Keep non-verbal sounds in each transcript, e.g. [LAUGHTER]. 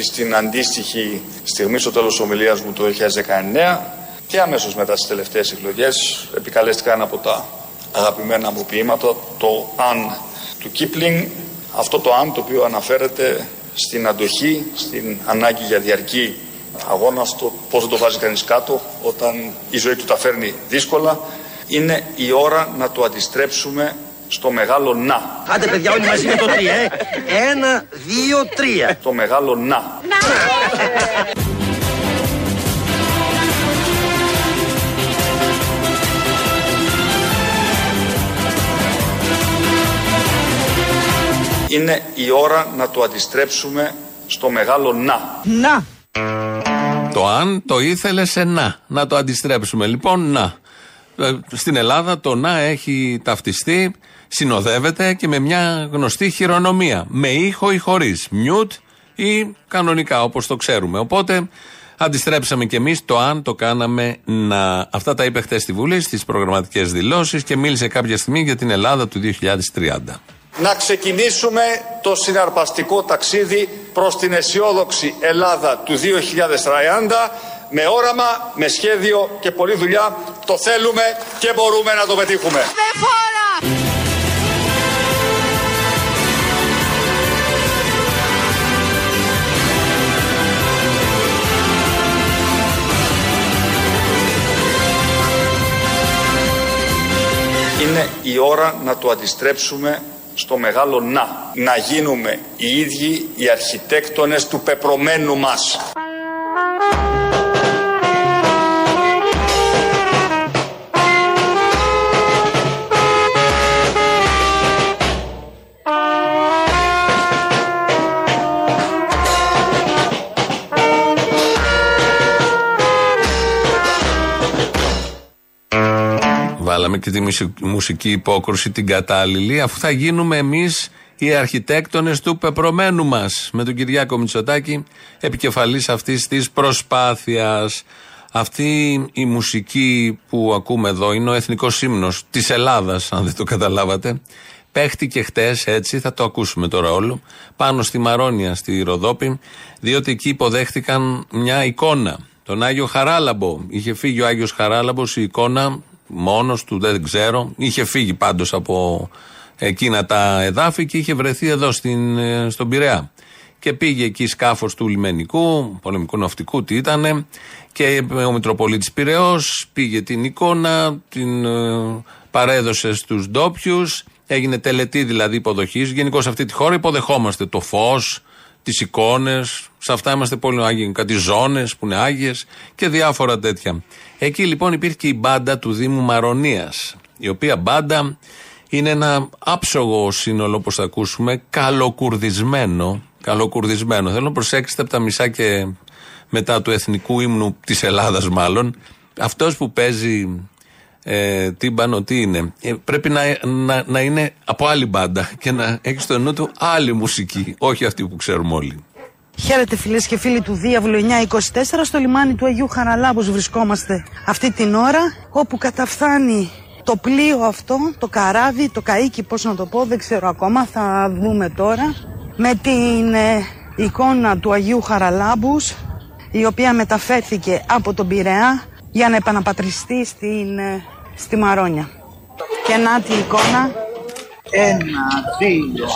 Θυμάμαι ότι στην αντίστοιχη στιγμή στο τέλος της ομιλίας μου το 2019 και αμέσως μετά τις τελευταίες εκλογές επικαλέστηκα ένα από τα αγαπημένα μου ποίηματα, το «Αν» του Κίπλινγκ, αυτό το «Αν» το οποίο αναφέρεται στην αντοχή, στην ανάγκη για διαρκή αγώνα, στο πώς το βάζει κανείς κάτω όταν η ζωή του τα φέρνει δύσκολα. Είναι η ώρα να το αντιστρέψουμε στο μεγάλο να. Άντε παιδιά όλοι μαζί με το τρία, ε. Ένα, δύο, τρία. Το μεγάλο να. Είναι η ώρα να το αντιστρέψουμε στο μεγάλο να. Να. Το αν το ήθελες σε να. Να το αντιστρέψουμε. Λοιπόν, να. Ε, στην Ελλάδα το να έχει ταυτιστεί, συνοδεύεται και με μια γνωστή χειρονομία. Με ήχο ή χωρίς. Μιούτ ή κανονικά όπως το ξέρουμε. Οπότε αντιστρέψαμε κι εμείς το αν το κάναμε να. Αυτά τα είπε χθες στη Βουλή στις προγραμματικές δηλώσεις και μίλησε κάποια στιγμή για την Ελλάδα του 2030 να ξεκινήσουμε το συναρπαστικό ταξίδι προς την αισιόδοξη Ελλάδα του 2030 με όραμα, με σχέδιο και πολλή δουλειά. Το θέλουμε και μπορούμε να το πετύχουμε. Είναι η ώρα να το αντιστρέψουμε στο μεγάλο να. Να γίνουμε οι ίδιοι οι αρχιτέκτονες του πεπρωμένου μας. Βάλαμε και τη μουσική υπόκρουση την κατάλληλη, αφού θα γίνουμε εμείς οι αρχιτέκτονες του πεπρωμένου μας. Με τον Κυριάκο Μητσοτάκη, επικεφαλής αυτής της προσπάθειας. Αυτή η μουσική που ακούμε εδώ είναι ο εθνικός ύμνο της Ελλάδας, αν δεν το καταλάβατε. Παίχτηκε χτες έτσι, θα το ακούσουμε τώρα όλο, πάνω στη Μαρόνια, στη Ροδόπη, διότι εκεί υποδέχτηκαν μια εικόνα. Τον Άγιο Χαράλαμπο. Είχε φύγει ο Άγιος Χαράλαμπος, η εικόνα μόνος του, δεν ξέρω. Είχε φύγει πάντως από εκείνα τα εδάφη και είχε βρεθεί εδώ στην, ε, στον Πειραιά. Και πήγε εκεί σκάφος του λιμενικού, πολεμικού ναυτικού, τι ήταν, και ο Μητροπολίτης Πυραιό πήγε την εικόνα, την ε, παρέδωσε στους ντόπιους, έγινε τελετή δηλαδή υποδοχής. Γενικώς σε αυτή τη χώρα υποδεχόμαστε το φως, τις εικόνες. Σε αυτά είμαστε πολύ άγιοι. Κάτι ζώνες που είναι άγιες και διάφορα τέτοια. Εκεί λοιπόν υπήρχε και η μπάντα του Δήμου Μαρονίας. Η οποία μπάντα είναι ένα άψογο σύνολο, όπως θα ακούσουμε, καλοκουρδισμένο. Καλοκουρδισμένο. Θέλω να προσέξετε από τα μισά και μετά του εθνικού ύμνου της Ελλάδας, μάλλον. Αυτός που παίζει ε, τίμπανο τι είναι. Ε, πρέπει να, να, να είναι από άλλη μπάντα και να έχεις στο νου του άλλη μουσική, όχι αυτή που ξέρουμε όλοι. Χαίρετε φίλες και φίλοι του Διάβολου 924 στο λιμάνι του Αγίου Χαραλάμπους βρισκόμαστε αυτή την ώρα όπου καταφθάνει το πλοίο αυτό, το καράβι, το καΐκι πώς να το πω δεν ξέρω ακόμα θα δούμε τώρα με την ε, εικόνα του Αγίου Χαραλάμπους η οποία μεταφέρθηκε από τον Πειραιά για να επαναπατριστεί στην, ε, στη Μαρόνια. Και να τη εικόνα. Ένα, δύο.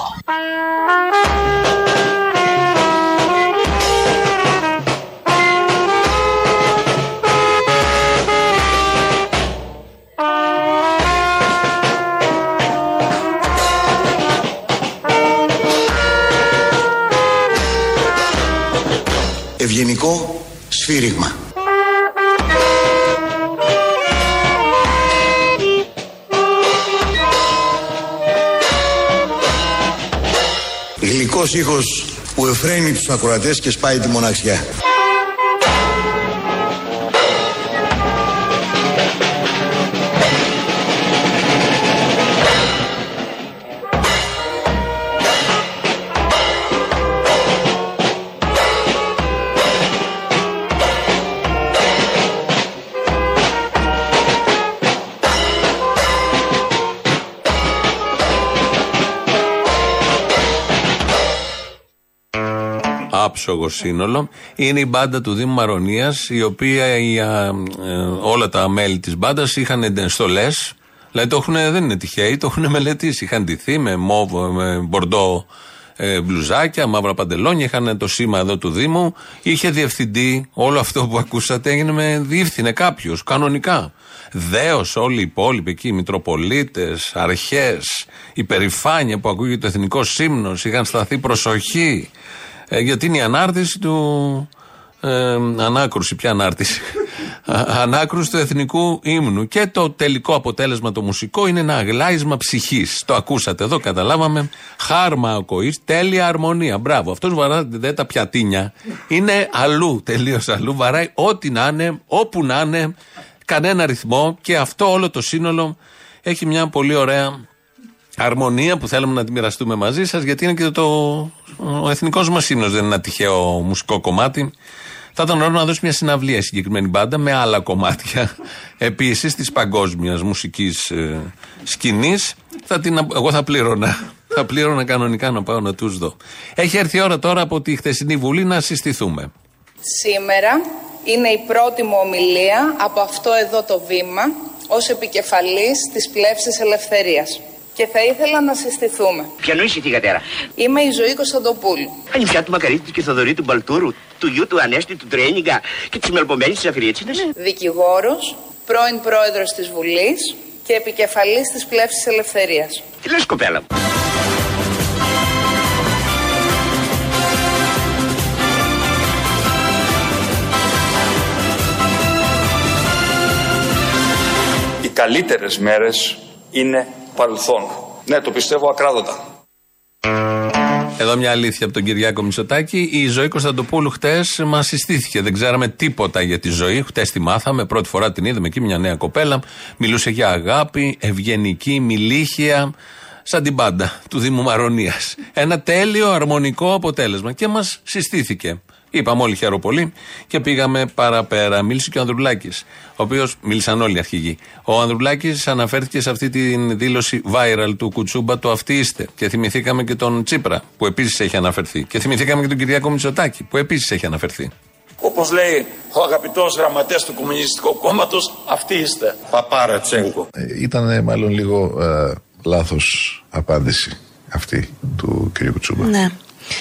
Ευγενικό σφύριγμα. Γλυκός ήχος που εφραίνει τους ακροατές και σπάει τη μοναξιά. Άψογο σύνολο. Είναι η μπάντα του Δήμου Μαρονίας, η οποία η, α, ε, όλα τα μέλη της μπάντας είχαν στολέ. Δηλαδή το έχουν, δεν είναι τυχαίοι, το έχουν μελετήσει. Είχαν ντυθεί με μόβο, με μπορντό ε, μπλουζάκια, μαύρα παντελόνια, είχαν το σήμα εδώ του Δήμου. Είχε διευθυντή, όλο αυτό που ακούσατε έγινε με διεύθυνε κάποιος, κανονικά. Δέος, όλοι οι υπόλοιποι εκεί, οι Μητροπολίτες, αρχές, η περηφάνεια που ακούγεται το εθνικός σύμνος, είχαν σταθεί προσοχή. Ε, γιατί είναι η ανάρτηση του. Ε, ανάκρουση, ποια ανάρτηση; [LAUGHS] ανάκρουση του εθνικού ύμνου. Και το τελικό αποτέλεσμα το μουσικό είναι ένα αγλάισμα ψυχής. Το ακούσατε εδώ, καταλάβαμε. Χάρμα ακοή, τέλεια αρμονία. Μπράβο. Αυτός βαράει τα πιατίνια. Είναι αλλού, τελείως αλλού. Βαράει ό,τι να είναι, όπου να είναι, κανένα ρυθμό και αυτό όλο το σύνολο έχει μια πολύ ωραία αρμονία που θέλουμε να τη μοιραστούμε μαζί σας, γιατί είναι και το. Ο εθνικός μας ύμνος δεν είναι ένα τυχαίο μουσικό κομμάτι. Θα ήταν ωραίο να δώσει μια συναυλία η συγκεκριμένη μπάντα με άλλα κομμάτια [LAUGHS] επίσης της παγκόσμιας μουσικής ε, σκηνής. Εγώ θα πλήρωνα. Θα πλήρωνα κανονικά να πάω να τους δω. Έχει έρθει η ώρα τώρα από τη χθεσινή Βουλή να συστηθούμε. Σήμερα είναι η πρώτη μου ομιλία από αυτό εδώ το βήμα ως επικεφαλής της Πλεύσης Ελευθερίας. Και θα ήθελα να συστηθούμε. Ποια είσαι τη κατέρα; Είμαι η Ζωή Κωνσταντοπούλου. Ανιψιά του Μακαρίτη και Θοδωρή του Μπαλτούρου, του γιου του Ανέστη του Τρένιγκα και της μελπομένη της Αφιρίτσινας. Δικηγόρος, πρώην πρόεδρος της Βουλής και επικεφαλής της Πλεύσης Ελευθερίας. Τι λες κοπέλα μου; Οι καλύτερες μέρες είναι παρελθόν. Ναι, το πιστεύω ακράδοτα. Εδώ μια αλήθεια από τον Κυριάκο Μητσοτάκη. Η ζωή Κωνσταντοπούλου χτες μας συστήθηκε. Δεν ξέραμε τίποτα για τη ζωή. Χτες τη μάθαμε. Πρώτη φορά την είδαμε εκεί, μια νέα κοπέλα. Μιλούσε για αγάπη, ευγενική, μιλήχια. Σαν την πάντα του Δήμου Μαρονίας. Ένα τέλειο αρμονικό αποτέλεσμα. Και μας συστήθηκε. Είπαμε όλοι χαίρο πολύ και πήγαμε παραπέρα. Μίλησε και ο Ανδρουλάκης, ο οποίος μίλησαν όλοι οι αρχηγοί. Ο Ανδρουλάκης αναφέρθηκε σε αυτή τη δήλωση viral του Κουτσούμπα, το αυτοί είστε. Και θυμηθήκαμε και τον Τσίπρα, που επίσης έχει αναφερθεί. Και θυμηθήκαμε και τον Κυριακό Μητσοτάκη, που επίσης έχει αναφερθεί. Όπως λέει ο αγαπητός γραμματέας του Κομμουνιστικού Κόμματος, αυτοί είστε. Παπάρα Τσέγκο. Ε, ήταν μάλλον λίγο ε, λάθος απάντηση αυτή του κ. Κουτσούμπα. Ναι.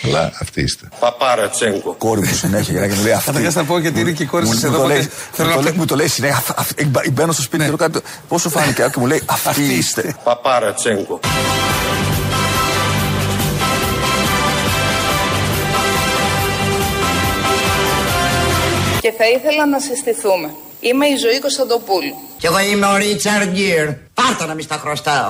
Αλλά αυτή είστε. Παπάρα Τσέγκο. Κόρη μου συνέχεια για να μου λέει αυτή. Καταρχάς να πω γιατί είναι και η κόρη Μου- σας μου εδώ. το λέει- οπότε Θέλω μου να το λέει- πω. Μου το λέει συνέχεια. αυ- αυ- εκ- Μπαίνω στο σπίτι και ρωτάω κάτι. Πόσο φάνηκε και μου λέει [LAUGHS] Αυτή είστε. Παπάρα Τσέγκο. Και θα ήθελα να συστηθούμε. Είμαι η Ζωή Κωνσταντοπούλου. Κι εγώ είμαι ο Ρίτσαρντ Γκίρ. Πάρτα να μη στα χρωστάω.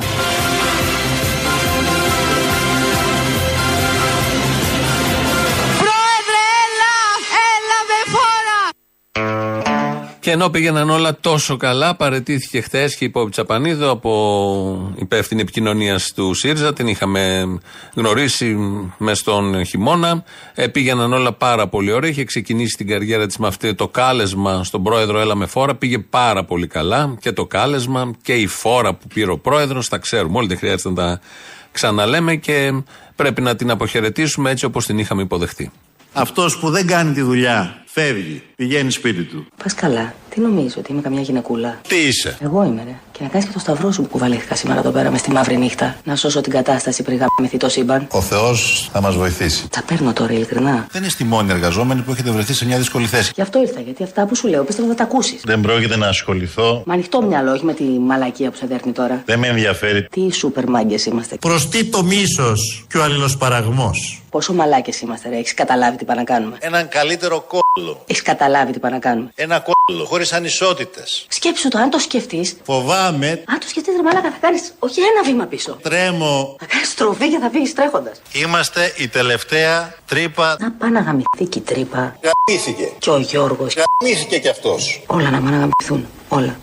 Ενώ πήγαιναν όλα τόσο καλά, παρετήθηκε χθες και η Πόπη Τσαπανίδου από υπεύθυνη επικοινωνίας του ΣΥΡΙΖΑ. Την είχαμε γνωρίσει μες στον χειμώνα. Ε, πήγαιναν όλα πάρα πολύ ωραία. Είχε ξεκινήσει την καριέρα της με αυτό το κάλεσμα στον πρόεδρο Έλα με φόρα. Πήγε πάρα πολύ καλά. Και το κάλεσμα και η φόρα που πήρε ο πρόεδρος. Τα ξέρουμε όλοι, δεν χρειάζεται να τα ξαναλέμε. Και πρέπει να την αποχαιρετήσουμε έτσι όπως την είχαμε υποδεχτεί. Αυτός που δεν κάνει τη δουλειά φεύγει, πηγαίνει σπίτι του. Πας καλά. Τι νομίζω, ότι είμαι καμιά γυναικούλα; Τι είσαι; Εγώ είμαι, ρε. Και να κάνεις και το σταυρό σου που κουβαλήθηκα σήμερα εδώ πέρα μες στη μαύρη νύχτα. Να σώσω την κατάσταση πριν γαμηθεί το σύμπαν. Ο Θεός θα μας βοηθήσει. Τα παίρνω τώρα, ειλικρινά. Δεν είστε οι μόνοι εργαζόμενοι που έχετε βρεθεί σε μια δύσκολη θέση. Γι' αυτό ήρθα, γιατί αυτά που σου λέω πίστευα θα τα ακούσεις. Δεν πρόκειται να ασχοληθώ. Με ανοιχτό μυαλό, όχι με τη μαλακία που σε δέρνει τώρα. Δεν με ενδιαφέρει. Τι σούπερ μάγκες είμαστε. Προς τι το μίσος και ο αλληλοσπαραγμός. Πόσο μαλάκες είμαστε, ρε. Έχεις καταλάβει τι πάνε να κάνουμε. Έναν καλύτερο κόλλο. Έχεις καταλάβει τι πάνε να κάνουμε. Ένα κόλλο χωρίς ανισότητες. Σκέψου το, αν το σκεφτείς. Φοβάμαι, Αν το σκεφτείς, ρε μαλάκα, θα κάνεις όχι ένα βήμα πίσω. τρέμω. Θα κάνεις στροφή και θα φύγεις τρέχοντας. Είμαστε η τελευταία τρύπα. Να πάει να γαμηθεί και η τρύπα. Γαμήθηκε. Και ο Γιώργος. Γαμήθηκε κι αυτός. Όλα να πάνε να γαμηθούν. Όλα.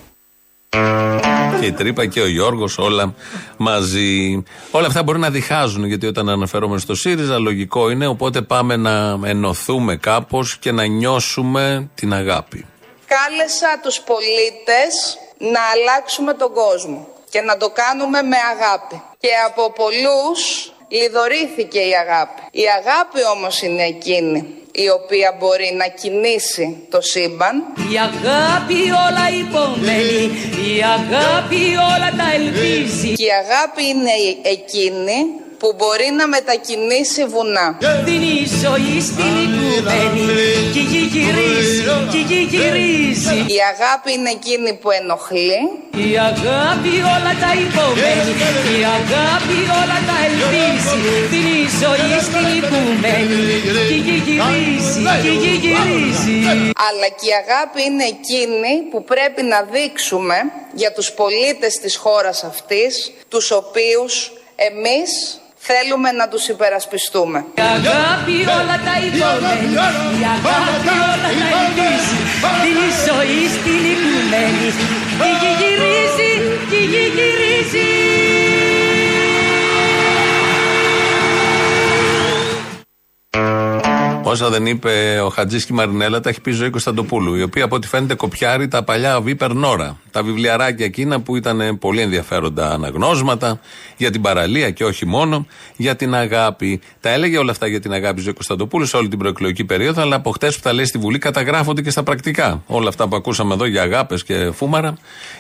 Και η Τρύπα και ο Γιώργος, όλα μαζί. Όλα αυτά μπορεί να διχάζουν, γιατί όταν αναφερόμαστε στο ΣΥΡΙΖΑ, λογικό είναι. Οπότε πάμε να ενωθούμε κάπως και να νιώσουμε την αγάπη. Κάλεσα τους πολίτες να αλλάξουμε τον κόσμο και να το κάνουμε με αγάπη. Και από πολλούς Λιδωρήθηκε η αγάπη. Η αγάπη όμως είναι εκείνη η οποία μπορεί να κινήσει το σύμπαν. Η αγάπη όλα υπομένει, η αγάπη όλα τα ελπίζει. Και η αγάπη είναι εκείνη που μπορεί να μετακινήσει βουνά. Δίνει ζωή στην οικουμένη. και γη γυρίζει, και γη γυρίζει. Η αγάπη είναι εκείνη που ενοχλεί. Η αγάπη όλα τα υπομένει, η αγάπη όλα τα ελπίζει. Δίνει ζωή στην οικουμένη. Και γη γυρίζει, και γη γυρίζει. Αλλά και η αγάπη είναι εκείνη που πρέπει να δείξουμε για τους πολίτες της χώρας αυτής, τους οποίους εμείς θέλουμε να τους υπερασπιστούμε. Η αγάπη όλα τα υπομένει, η αγάπη όλα τα ελπίζει. Δίνει ζωή στην οικουμένη, η γη γυρίζει, και η γη γυρίζει. Όσα δεν είπε ο Χατζή και η Μαρινέλα, τα έχει πει η ζωή Κωνσταντοπούλου, η οποία από ό,τι φαίνεται κοπιάρει τα παλιά Βίπερ Νόρα. Τα βιβλιαράκια εκείνα που ήταν πολύ ενδιαφέροντα αναγνώσματα για την παραλία και όχι μόνο, για την αγάπη. Τα έλεγε όλα αυτά για την αγάπη η ζωή Κωνσταντοπούλου σε όλη την προεκλογική περίοδο, αλλά από χτες που τα λέει στη Βουλή καταγράφονται και στα πρακτικά. Όλα αυτά που ακούσαμε εδώ για αγάπες και φούμαρα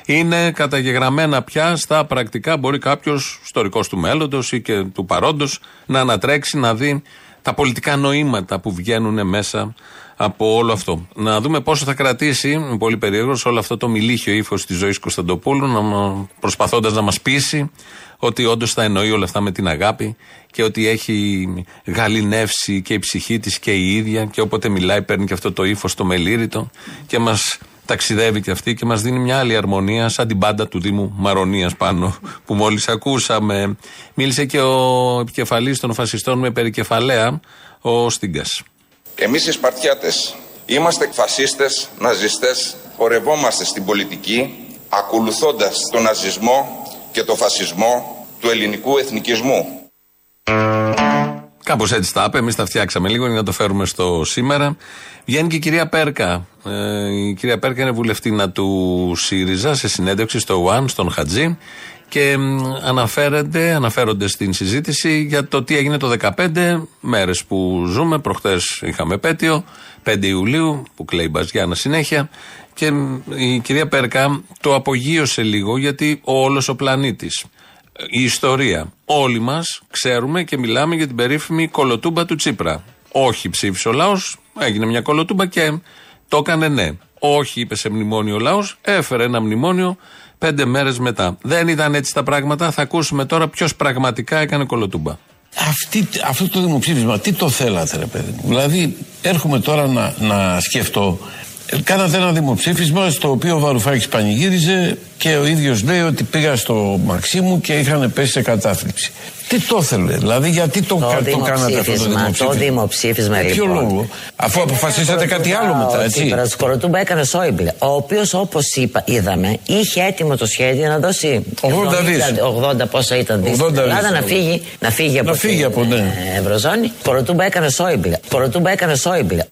είναι καταγεγραμμένα πια στα πρακτικά. Μπορεί κάποιος ιστορικός του μέλλοντος ή και του παρόντος να ανατρέξει, να δει τα πολιτικά νοήματα που βγαίνουν μέσα από όλο αυτό. Να δούμε πόσο θα κρατήσει, είμαι πολύ περίεργος, όλο αυτό το μιλίχιο ύφος της ζωής Κωνσταντοπούλου, προσπαθώντας να μας πείσει ότι όντως θα εννοεί όλα αυτά με την αγάπη και ότι έχει γαλινεύσει και η ψυχή της και η ίδια και όποτε μιλάει παίρνει και αυτό το ύφος το μελήρητο και μας ταξιδεύει και αυτή και μας δίνει μια άλλη αρμονία, σαν την πάντα του Δήμου Μαρονίας πάνω, που μόλις ακούσαμε. Μίλησε και ο επικεφαλής των φασιστών με περικεφαλαία, ο Στίγκα. Εμείς οι Σπαρτιάτες είμαστε φασίστε, ναζιστέ, πορευόμαστε στην πολιτική ακολουθώντας τον ναζισμό και τον φασισμό του ελληνικού εθνικισμού. Κάπως έτσι τα είπε. Εμείς τα φτιάξαμε λίγο για να το φέρουμε στο σήμερα. Βγαίνει και η κυρία Πέρκα. Ε, η κυρία Πέρκα είναι βουλευτήνα του ΣΥΡΙΖΑ σε συνέντευξη στο ΟΑΝ, στον Χατζή. Και αναφέρονται, αναφέρονται στην συζήτηση για το τι έγινε το 15 μέρες που ζούμε. Προχτές είχαμε πέτειο, 5 Ιουλίου, που κλαίει Μπαζιάννα συνέχεια. Και η κυρία Πέρκα το απογείωσε λίγο γιατί όλος ο πλανήτης η ιστορία. Όλοι μας ξέρουμε και μιλάμε για την περίφημη κολοτούμπα του Τσίπρα. Όχι ψήφισε ο λαός, έγινε μια κολοτούμπα και το έκανε ναι. Όχι είπε σε μνημόνιο ο λαός, έφερε ένα μνημόνιο πέντε μέρες μετά. Δεν ήταν έτσι τα πράγματα. Θα ακούσουμε τώρα ποιος πραγματικά έκανε κολοτούμπα. Αυτή, αυτό το δημοψήφισμα, τι το θέλατε, ρε παιδί μου; Δηλαδή, έρχομαι τώρα να, να σκεφτώ Κάνατε ένα δημοψήφισμα στο οποίο ο Βαρουφάκης πανηγύριζε και ο ίδιος λέει ότι πήγα στο Μαξίμου και είχαν πέσει σε κατάθλιψη. Τι το ήθελε, δηλαδή γιατί το, το, το κάνατε αυτό το δημοψήφισμα. Το δημοψήφισμα; Για ποιο λοιπόν. λόγο, αφού αποφασίσατε κάτι άλλο μετά, έτσι. Ο Τσίπρας Κοροτούμπα έκανε Σόιμπλε, ο οποίος όπως είδαμε είχε έτοιμο το σχέδιο να δώσει 80 δις. 80 πόσα ήταν δις. 80 Ελλάδα να φύγει, να φύγει από Να φύγει από, την ναι. ε, Ευρωζώνη. Κοροτούμπα έκανε Σόιμπλε. Κοροτούμπα έκανε Σόιμπλε.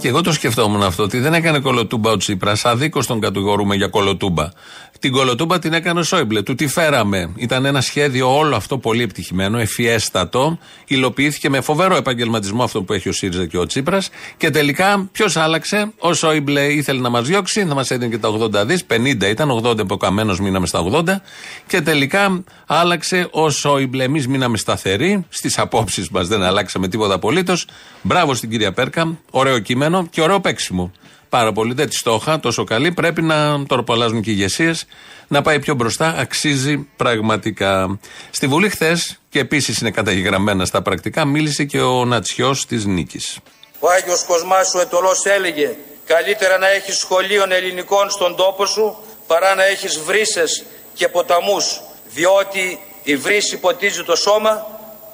Και εγώ το σκεφτόμουν αυτό, ότι δεν έκανε κολοτούμπα ο Τσίπρας. Αδίκως τον κατηγορούμε για κολοτούμπα. Την κολοτούμπα την έκανε ο Σόιμπλε. Του τι φέραμε. Ήταν ένα σχέδιο όλο αυτό πολύ επιτυχημένο, ευφιέστατο. Υλοποιήθηκε με φοβερό επαγγελματισμό αυτό που έχει ο ΣΥΡΙΖΑ και ο Τσίπρας. Και τελικά ποιος άλλαξε; Ο Σόιμπλε ήθελε να μας διώξει, να μας έδινε και τα 80 δις. 50 ήταν, 80 που καμένος μείναμε στα 80. Και τελικά άλλαξε ο Σόιμπλε. Εμείς μείναμε σταθεροί στις απόψεις μας, δεν αλλάξαμε τίποτα απολύτως. Μπράβο στην κυρία Πέρκα. Ωραίο κείμενο και ωραίο παίξιμο. Πάρα πολύ. Δεν τη στόχα, τόσο καλή. Πρέπει να τώρα που αλλάζουν και οι ηγεσίες να πάει πιο μπροστά. Αξίζει πραγματικά. Στη Βουλή χθες, και επίσης είναι καταγεγραμμένα στα πρακτικά, μίλησε και ο Νατσιός της Νίκης. Ο Άγιος Κοσμάς ο Ετωλός έλεγε «Καλύτερα να έχεις σχολείων ελληνικών στον τόπο σου παρά να έχεις βρύσες και ποταμούς, διότι η βρύση ποτίζει το σώμα,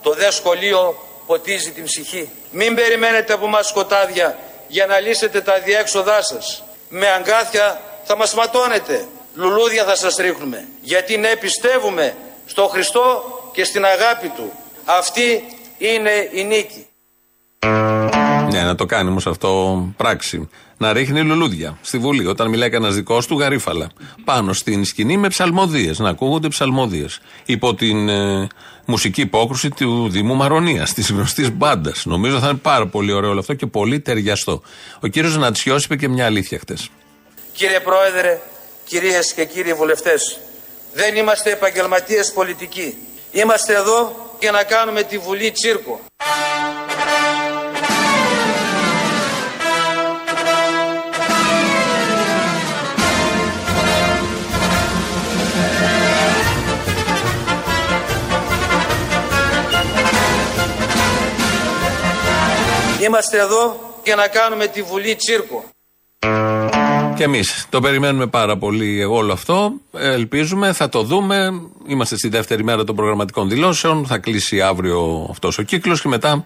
το δε σχολείο ποτίζει την ψυχή. Μην περιμένετε από μας σκοτάδια για να λύσετε τα διέξοδά σας. Με αγκάθια θα μας ματώνετε, λουλούδια θα σας ρίχνουμε. Γιατί ναι πιστεύουμε στο Χριστό και στην αγάπη Του. Αυτή είναι η νίκη. Ναι, να το κάνει όμως αυτό πράξη. Να ρίχνει λουλούδια στη Βουλή. Όταν μιλάει κανένας δικός του, γαρίφαλα. Πάνω στην σκηνή με ψαλμοδίες, να ακούγονται ψαλμοδίες. Υπό την ε, μουσική υπόκρουση του Δήμου Μαρονίας, της γνωστής μπάντας. Νομίζω θα είναι πάρα πολύ ωραίο όλο αυτό και πολύ ταιριαστό. Ο κύριος Νατσιός είπε και μια αλήθεια χτες. Κύριε Πρόεδρε, κυρίες και κύριοι βουλευτές, δεν είμαστε επαγγελματίες πολιτικοί. Είμαστε εδώ για να κάνουμε τη Βουλή τσίρκο. Είμαστε εδώ για να κάνουμε τη Βουλή τσίρκο. Και εμείς το περιμένουμε πάρα πολύ όλο αυτό. Ελπίζουμε, θα το δούμε. Είμαστε στη δεύτερη μέρα των προγραμματικών δηλώσεων. Θα κλείσει αύριο αυτός ο κύκλος και μετά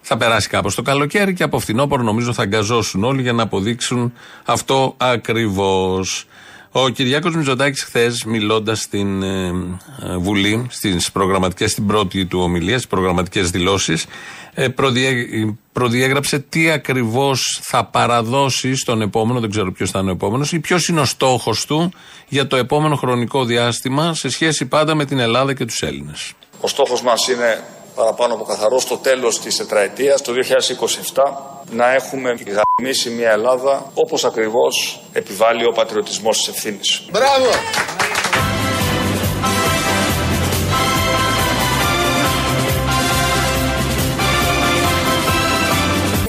θα περάσει κάπως το καλοκαίρι και από φθινόπωρο νομίζω θα αγκαζώσουν όλοι για να αποδείξουν αυτό ακριβώς. Ο Κυριάκος Μητσοτάκης χθες, μιλώντας στην ε, ε, Βουλή, στις προγραμματικές, στην πρώτη του ομιλία, στις προγραμματικές δηλώσεις, ε, προδιέγραψε τι ακριβώς θα παραδώσει στον επόμενο, δεν ξέρω ποιος θα είναι ο επόμενος, ή ποιος είναι ο στόχος του για το επόμενο χρονικό διάστημα σε σχέση πάντα με την Ελλάδα και τους Έλληνες. Ο στόχος μας είναι παραπάνω από καθαρό στο τέλος της τετραετίας, το 2027, να έχουμε γαμίσει μια Ελλάδα όπως ακριβώς επιβάλλει ο πατριωτισμός της ευθύνης. Μπράβο!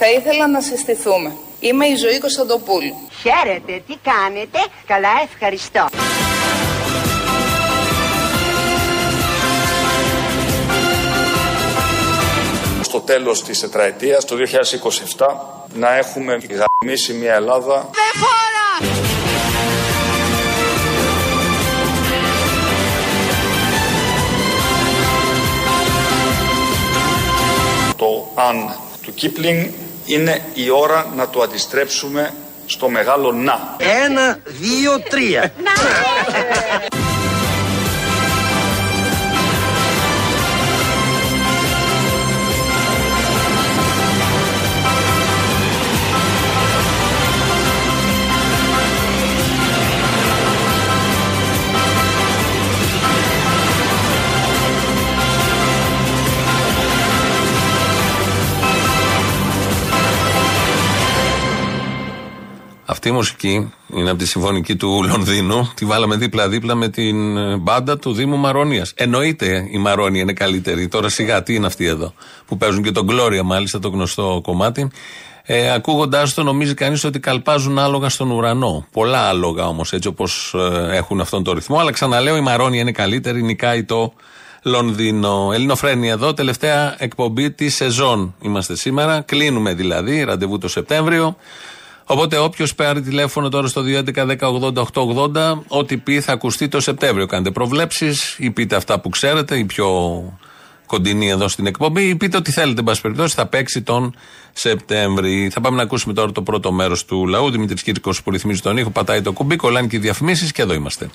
Θα ήθελα να συστηθούμε. Είμαι η Ζωή Κωνσταντοπούλου. Χαίρετε, τι κάνετε; Καλά, ευχαριστώ. Στο τέλος της τετραετίας, το 2027, να έχουμε γαμίσει μια Ελλάδα το αν του Κίπλινγκ είναι η ώρα να το αντιστρέψουμε στο μεγάλο να. Ένα, δύο, τρία. Αυτή η μουσική είναι από τη συμφωνική του Λονδίνου. Τη βάλαμε δίπλα-δίπλα με την ε, μπάντα του Δήμου Μαρόνια. Εννοείται η Μαρόνια είναι καλύτερη. Τώρα σιγά τι είναι αυτή εδώ. Που παίζουν και τον Gloria μάλιστα, το γνωστό κομμάτι. Ε, Ακούγοντάς το, νομίζει κανείς ότι καλπάζουν άλογα στον ουρανό. Πολλά άλογα όμως, έτσι όπως ε, έχουν αυτόν τον ρυθμό. Αλλά ξαναλέω, η Μαρόνια είναι καλύτερη, νικάει το Λονδίνο. Ελληνοφρένη εδώ, τελευταία εκπομπή της σεζόν είμαστε σήμερα. Κλείνουμε δηλαδή, ραντεβού το Σεπτέμβριο. Οπότε όποιος πάρει τηλέφωνο τώρα στο 211-1080-880, ό,τι πει θα ακουστεί το Σεπτέμβριο. Κάντε προβλέψεις ή πείτε αυτά που ξέρετε, ή πιο κοντινή εδώ στην εκπομπή, ή πείτε ό,τι θέλετε, εν πάση περιπτώσει, θα παίξει τον Σεπτέμβρη. Θα πάμε να ακούσουμε τώρα το πρώτο μέρος του λαού. Δημήτρης Κύρκος που ρυθμίζει τον ήχο, πατάει το κουμπί, κολλάνε και οι διαφημίσεις και εδώ είμαστε.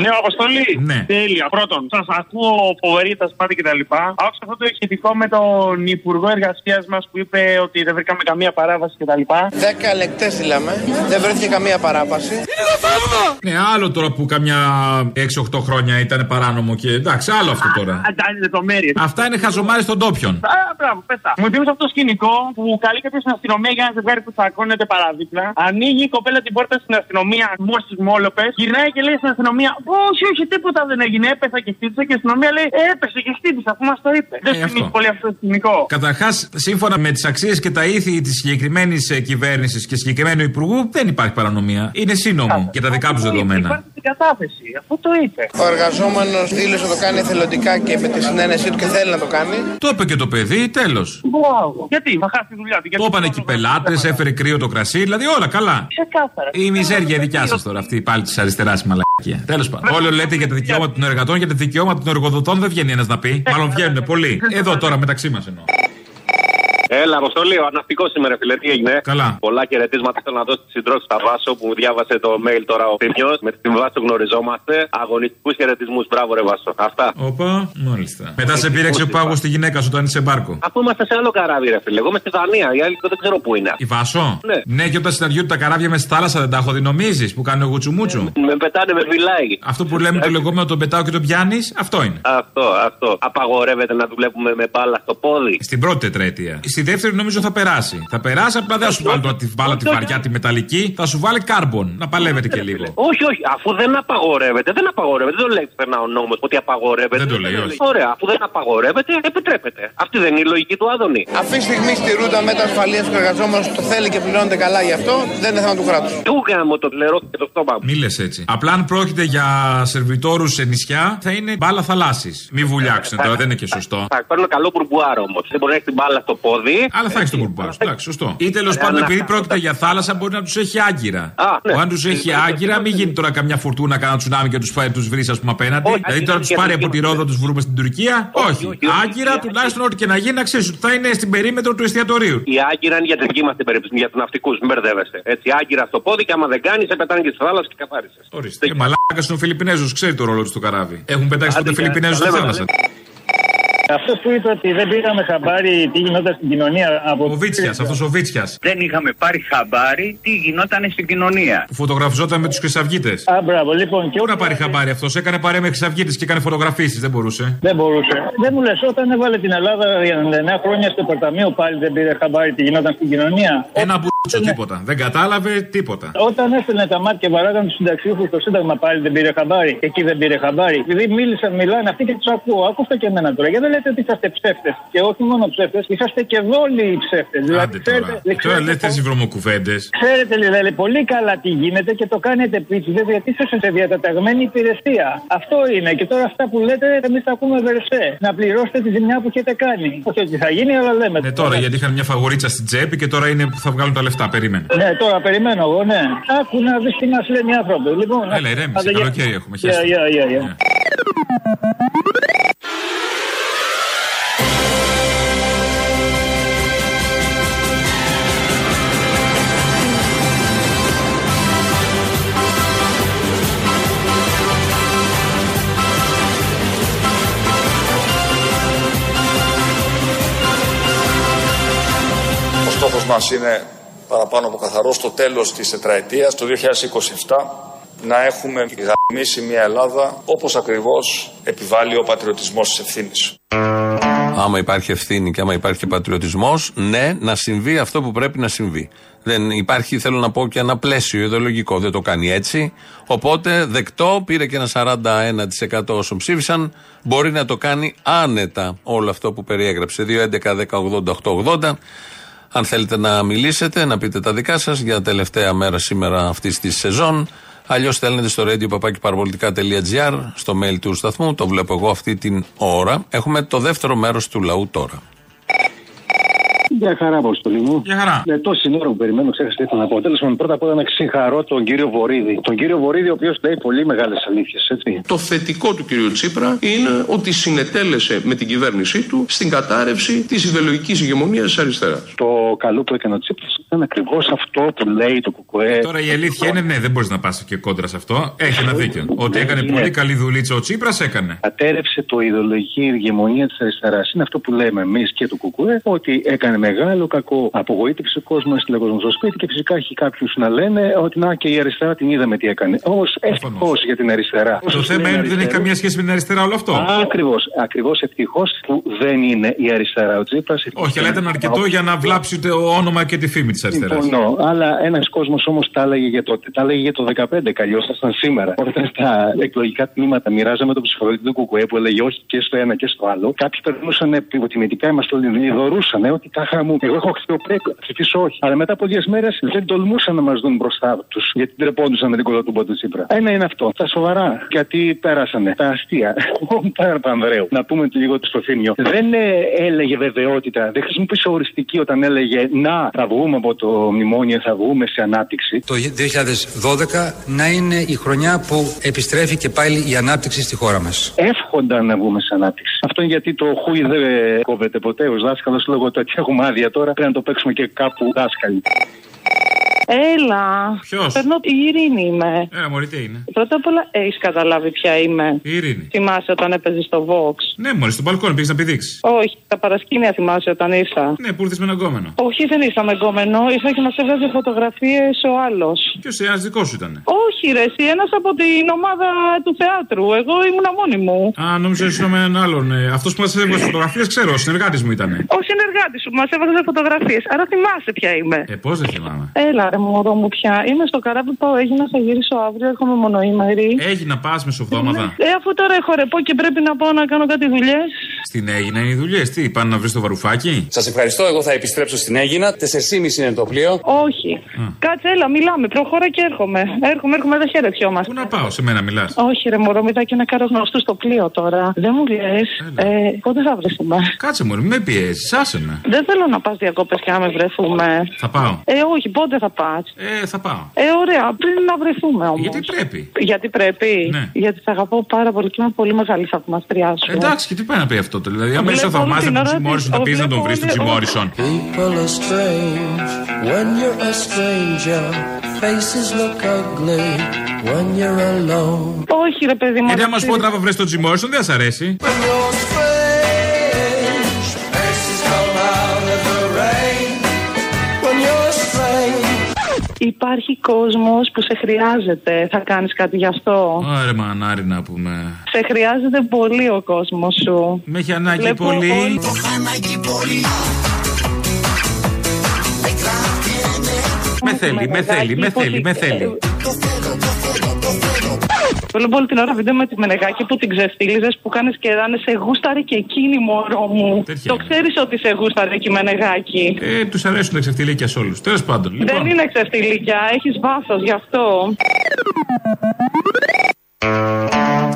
Ναι, Αποστολή. Ναι. Τέλεια. Πρώτον, σας ακούω φοβερή τα σπάτη κτλ. Άκουσα αυτό το ηχητικό με τον Υπουργό Εργασίας μας που είπε ότι δεν βρήκαμε καμία παράβαση κτλ. Δέκα λεπτέ μιλάμε. Δεν βρέθηκε καμία παράβαση. Ναι, άλλο τώρα που καμιά 6-8 χρόνια ήταν παράνομο και εντάξει, άλλο αυτό τώρα. λεπτομέρειες. Αυτά είναι χαζομάρες των τόπιων. Α, μπράβο, πέτα. Μου θυμίζει αυτό το σκηνικό που καλεί κάποιο στην αστυνομία για ένα ζευγάρι που τσακώνεται παράδειγμα. Ανοίγει η κοπέλα την πόρτα στην αστυνομία, μου στι μόλοπες. Γυρνάει και λέει στην αστυνομία, Όχι, όχι, τίποτα δεν έγινε. Έπεσα και χτύπησα και η αστυνομία λέει, Έπεσε και χτύπησα, αφού μας το είπε. Δεν σου θυμίζει πολύ αυτό το σκηνικό. Καταρχάς, σύμφωνα με τις αξίες και τα ήθη της συγκεκριμένης κυβέρνησης και συγκεκριμένου υπουργού, δεν υπάρχει παρανομία. Είναι σύνομο για τα δικά τους δεδομένα. Υπάρχει στην κατάθεση, αφού το είπε. Ο εργαζόμενος δήλωσε να το κάνει εθελοντικά και με τη συνένεσή του και θέλει να το κάνει. Το είπε και το παιδί, τέλος. Μπράβο. Γιατί, θα χάσει τη δουλειά του. Το είπαν εκεί πελάτες, έφερε κρύο το κρασί, δηλαδή όλα καλά. Ξεκάθαρα. Η μιζέρια δικιά σας τώρα, αυτή πάλι της αριστεράς η μαλακία. Τέλος πάντων. Όλο λέτε για τα δικαιώματα των εργατών, για τα δικαιώματα των εργοδοτών δεν βγαίνει ένας να πει. Μάλλον βγαίνουν πολλοί. Εδώ τώρα μεταξύ μας εννοώ. Έλα, Αποστολή, ο αναυτικό σήμερα, φίλε, τι έγινε; Καλά. Πολλά χαιρετίσματα θέλω να δώσω στη συντρόφη στα Βάσο που μου διάβασε το mail τώρα ο Θήμιος. Με την Βάσο γνωριζόμαστε. Αγωνιστικούς χαιρετισμούς, μπράβο, ρε Βάσο. Αυτά. Όπα, μάλιστα. Μετά σε πήρεξε ο πάγος στη γυναίκα σου όταν είσαι μπάρκο. Αφού είμαστε σε άλλο καράβι, ρε φίλε. Εγώ είμαι στη Δανία, οι άλλοι δεν ξέρω πού είναι. Η Βάσο; Ναι. Ναι, και όταν συναντιούνται τα καράβια με στη θάλασσα δεν τα έχω δει, νομίζεις που κάνουν γουτσουμούτσου; Με πετάνε με φυλάει. Αυτό που λέμε το λεγόμενο τον πετάω και τον πιάνεις, αυτό είναι. Αυτό, αυτό. Απαγορεύεται να δουλεύουμε με μπάλα στο πόδι. Στην πρώτη τετραετία. Στη δεύτερη νομίζω θα περάσει. Θα περάσει, απλά δεν θα σου βάλει τώρα τη μπάλα τη βαριά, τη μεταλλική. Θα σου βάλει κάρμπον. Να παλεύετε και λίγο. Όχι, όχι, αφού δεν απαγορεύεται, δεν απαγορεύεται. Δεν το λέει πουθενά ο νόμος ότι απαγορεύεται. Δεν το λέει, όχι. Ωραία, αφού δεν απαγορεύεται, επιτρέπεται. Αυτή δεν είναι η λογική του Άδωνη. Αυτή τη στιγμή στη ρούτα μέτρα ασφαλείας του εργαζόμενου το θέλει και πληρώνεται καλά γι' αυτό, δεν είναι θέμα του κράτους. Του γάμο το λερό και το στόμα μου. Μη λες έτσι. Απλά αν πρόκειται για σερβιτόρους σε νησιά, θα είναι μπάλα θαλάσσης. Μη βουλιάξουν τώρα, δεν είναι και σωστό. Θα παίρνω καλό μπουρμπουάρο όμως. Δεν μπορεί να έχει την μπάλα στο πόδι. Αλλά θα έχεις τον κουρμπάρο. Εντάξει, σωστό. Ή τέλος πάντων, επειδή πρόκειται για θάλασσα, μπορεί να τους έχει άγκυρα. ναι. Αν τους έχει άγκυρα, μην γίνει τώρα καμιά φουρτούνα, κανένα τσουνάμι και τους τους βρεις, ας πούμε, απέναντι. Δηλαδή τώρα τους πάρει από τη Ρόδο, τους βρούμε στην Τουρκία. Όχι. Άγκυρα τουλάχιστον ό,τι και να γίνει, να ξέρεις ότι θα είναι στην περίμετρο του εστιατορίου. Η άγκυρα είναι για τη δική μας την περίπτωση, για τους ναυτικούς. Μην μπερδεύεστε. Έτσι, άγκυρα στο πόδι και άμα δεν κάνεις, σε πετάνε και στη θάλασσα και καθάρισε. Ορίστε. Και μαλάκα είναι ο Φιλιππινέζο, ξέρει το ρόλο του στο καράβι. Έχουν πετάξει τότε Φιλιππινέζου στη θάλασσα. Αυτό που είπε ότι δεν πήραμε χαμπάρι τι γινόταν στην κοινωνία από. Ο Βίτσια, αυτός ο Βίτσια. Δεν είχαμε πάρει χαμπάρι τι γινόταν στην κοινωνία. Που φωτογραφιζόταν με τους Χρυσαυγίτες. Α, μπράβο, λοιπόν. Και Πού να πάρει χαμπάρι αυτός, έκανε παρέα με Χρυσαυγίτες και έκανε φωτογραφίσεις, δεν μπορούσε. Δεν μπορούσε. Δεν μου λες, όταν έβαλε την Ελλάδα για 99 χρόνια στο Πορταμείο πάλι δεν πήρε χαμπάρι τι γινόταν στην κοινωνία; Ένα μπουτσο τίποτα. Δεν κατάλαβε τίποτα. Όταν έστελνε τα μάτια και βαράγαν τους συνταξιούχους στο Σύνταγμα πάλι δεν πήρε χαμπάρι. Εκεί δεν πήρε χαμπάρι. Επειδή μίλησαν, μιλάνε αυτοί και τους ακούω. Ακούστε και εμένα τώρα. Γιατί δεν λέτε ότι είσαστε ψεύτες; Και όχι μόνο ψεύτες, είσαστε και δόλοι ψεύτες. Δηλαδή, Τώρα, τώρα λέτε τι βρωμοκουβέντε. Ξέρετε δηλαδή πολύ καλά τι γίνεται και το κάνετε επίτηδε γιατί είσαστε σε διαταταγμένη υπηρεσία. Αυτό είναι. Και τώρα αυτά που λέτε εμείς τα ακούμε βερσέ. Να πληρώσετε τη ζημιά που έχετε κάνει. Όχι ότι θα γίνει, αλλά λέμε. Ναι, τώρα γιατί είχαν μια φαγορίτσα στην τσέπη και τώρα είναι που θα βγάλουν τα λεφτά. Περίμενε. Ναι, τώρα περιμένω εγώ, ναι. Άκου να δεις τι μας λένε οι άνθρωποι. Λοιπόν, Έλα, ηρέμησε. άντε, γεια. Καλοκαίρι έχουμε. Γεια, χέστο. γεια, γεια, γεια. Ο στόχος μας είναι παραπάνω από καθαρό στο τέλος της τετραετίας, το 2027, να έχουμε γαμίσει μια Ελλάδα όπως ακριβώς επιβάλλει ο πατριωτισμός της ευθύνης. Άμα υπάρχει ευθύνη και άμα υπάρχει πατριωτισμός, ναι, να συμβεί αυτό που πρέπει να συμβεί. Δεν υπάρχει, θέλω να πω, και ένα πλαίσιο ιδεολογικό. Δεν το κάνει έτσι. Οπότε δεκτό, πήρε και ένα 41% όσων ψήφισαν. Μπορεί να το κάνει άνετα όλο αυτό που περιέγραψε. 2.11.10.80.880. Αν θέλετε να μιλήσετε, να πείτε τα δικά σας για τελευταία μέρα σήμερα αυτής της σεζόν. Αλλιώς στέλνετε στο radio στο mail του σταθμού. Το βλέπω εγώ αυτή την ώρα. Έχουμε το δεύτερο μέρος του λαού τώρα. Μια χαρά, Αποστολή μου. Μια χαρά. Με τόση ώρα που περιμένω, ξέχασα τι ήθελα να πω. Τέλος πάντων, πρώτα απ' όλα να συγχαρώ τον κύριο Βορύδη. Τον κύριο Βορύδη, ο οποίος λέει πολύ μεγάλες αλήθειες, έτσι. Το θετικό του κυρίου Τσίπρα είναι ότι συνετέλεσε με την κυβέρνησή του στην κατάρρευση της ιδεολογικής ηγεμονίας της αριστεράς. Το καλό που έκανε ο Τσίπρας ήταν ακριβώς αυτό που λέει το Κουκουέ. Τώρα η αλήθεια είναι, ναι, δεν μπορείς να πας και κόντρα σε αυτό. Έχει ένα δίκιο. Ότι έκανε πολύ καλή δουλίτσα ο Τσίπρας, έκανε. Κατέρευσε το ιδεολογική ηγεμονία της αριστεράς. Είναι αυτό που λέμε εμείς και το Κουκουέ, ότι έκανε μεγάλο κακό, απογοήτευσε ο κόσμος, έστειλε κόσμος στο σπίτι και φυσικά έχει κάποιους να λένε ότι να και η αριστερά την είδαμε τι έκανε. Όμως ευτυχώς για την αριστερά. Το θέμα είναι ότι δεν έχει καμία σχέση με την αριστερά όλο αυτό. Ακριβώς. Ακριβώς ευτυχώς που δεν είναι η αριστερά ο Τσίπρας. Όχι, αλλά ήταν αρκετό για να βλάψει το όνομα και τη φήμη της αριστεράς. Συμφωνώ. Αλλά ένας κόσμος όμως τα έλεγε για τότε. Τα έλεγε για το 15. Καλλιώ ήταν σήμερα. Όταν στα εκλογικά τμήματα μοιράζαμε το ψηφοδέλτιο του Κουκουέ που έλεγε όχι και στο ένα και στο άλλο. Κάποιοι περνούσαν υποτιμητικά, είμαστε όλοι δωρούσαν ότι τάχα μου. Εγώ έχω αξιοπρέπεια. Ψηφίσω όχι. Αλλά μετά από λίγες μέρες δεν τολμούσαν να μας δουν μπροστά τους. Γιατί τρεπόντουσαν με την κολοτούμπα του Τσίπρα. Ένα είναι αυτό. Τα σοβαρά. Γιατί πέρασανε. Τα αστεία. Ο Πανδρέου. Να πούμε λίγο στο Θήμιο. Δεν ε, έλεγε βεβαιότητα. Δεν χρησιμοποίησε οριστική όταν έλεγε Να, θα βγούμε από από το μνημόνιο θα βγούμε σε ανάπτυξη. Το 2012 να είναι η χρονιά που επιστρέφει και πάλι η ανάπτυξη στη χώρα μας. Εύχονταν να βγούμε σε ανάπτυξη. Αυτό είναι γιατί το χούι δεν κόβεται ποτέ ω δάσκαλο λόγω του ότι έχουμε άδεια τώρα. Πρέπει να το παίξουμε και κάπου δάσκαλοι. Έλα. Ποιος; Περνώ... Η Ειρήνη είμαι. Ε, μωρή τι είναι; Πρώτα απ' όλα, έχεις καταλάβει ποια είμαι. Η Ειρήνη. Θυμάσαι όταν έπαιζες στο Vox; Ναι, μόλις στον μπαλκόνι πήγες να πηδήξεις. Όχι, τα παρασκήνια θυμάσαι όταν ήρθα. Ναι, που ήρθες με ένα γκόμενο. Όχι, δεν ήρθα με γκόμενο. Ήρθα και μας έβγαζε φωτογραφίες ο άλλος. Ποιος ένας δικός σου ήταν. Όχι, ρε, εσύ ένας από την ομάδα του θεάτρου. Εγώ ήμουνα μόνη μου. Α, νόμιζα ήσουν με έναν άλλον. Ε, Αυτός που μας έβγαζε φωτογραφίες, ξέρω, ο συνεργάτης μου ήταν. Ο συνεργάτης σου μας έβγαζε φωτογραφίες. Άρα θυμάσαι ποια είμαι. Ε, πώς δεν θυμάμαι. Έλα, ρε, μωρό μου πια. Είμαι στο καράβι που έγινα, θα γυρίσω αύριο. Έρχομαι μονοήμερη. Έχει να πας μεσοβδόμαδα. Ε, αφού τώρα έχω ρεπό και πρέπει να πάω να κάνω κάτι δουλειές. Στην Έγινα είναι οι δουλειές. Τι, πάνε να βρεις το βαρουφάκι; Σας ευχαριστώ. Εγώ θα επιστρέψω στην Έγινα. 4,5 είναι το πλοίο. Όχι. Κάτσε, έλα, μιλάμε. Προχώρα και έρχομαι. Έρχομαι, έρχομαι, δεν χαιρετιόμαστε. Πού να πάω, σε μένα μιλάς; Όχι, ρε μωρό, μετά και να κάνω γνωστού στο πλοίο τώρα. Δεν μου λες. Ε, πότε θα βρεθούμε. Κάτσε μου, με πιέζεις, άσε με. Δεν θέλω να πας διακόπε και να με βρεθούμε. Θα πάω. Ε, όχι, πότε θα πας; Ε, θα πάω. Ε, ωραία, πριν να βρεθούμε όμως. Γιατί πρέπει. Γιατί πρέπει. Ναι. Γιατί σε αγαπώ πάρα πολύ και είμαι πολύ μεγάλη θαυμαστριά σου. Εντάξει, και τι πάει να πει αυτό. Δηλαδή, άμα είσαι Βλέπω όλη θαυμάζα την από τον ώρα Τζιμόρισον, θα τη- πεις να τον βρεις βλέπω τον όλη- Τζιμόρισον. People are strange when you're a stranger. Faces look ugly when you're alone. Όχι, ρε παιδί μου. Γιατί άμα σου πω ότι θα βρει τον Τζιμόρισον, δεν θα σ' αρέσει. Υπάρχει κόσμος που σε χρειάζεται. Θα κάνεις κάτι γι' αυτό. Άρε μανάρι να πούμε. Σε χρειάζεται πολύ ο κόσμος σου. Με έχει ανάγκη Βλέπω πολύ. όλοι- Με θέλει, με θέλει, με θέλει, με θέλει. Βλέπω όλη την ώρα βίντεο με τη Μενεγάκη που την ξεφτύλιζες που κάνεις και ράνε σε γούσταρε και εκείνη μωρό μου. Το ξέρεις ότι σε γούσταρε και η Μενεγάκη. Ε, τους αρέσουν τα ξεφτιλίκια σε όλους. Τέλος πάντων. Δεν Λοιπόν, είναι ξεφτυλίκια, έχεις βάθος γι' αυτό.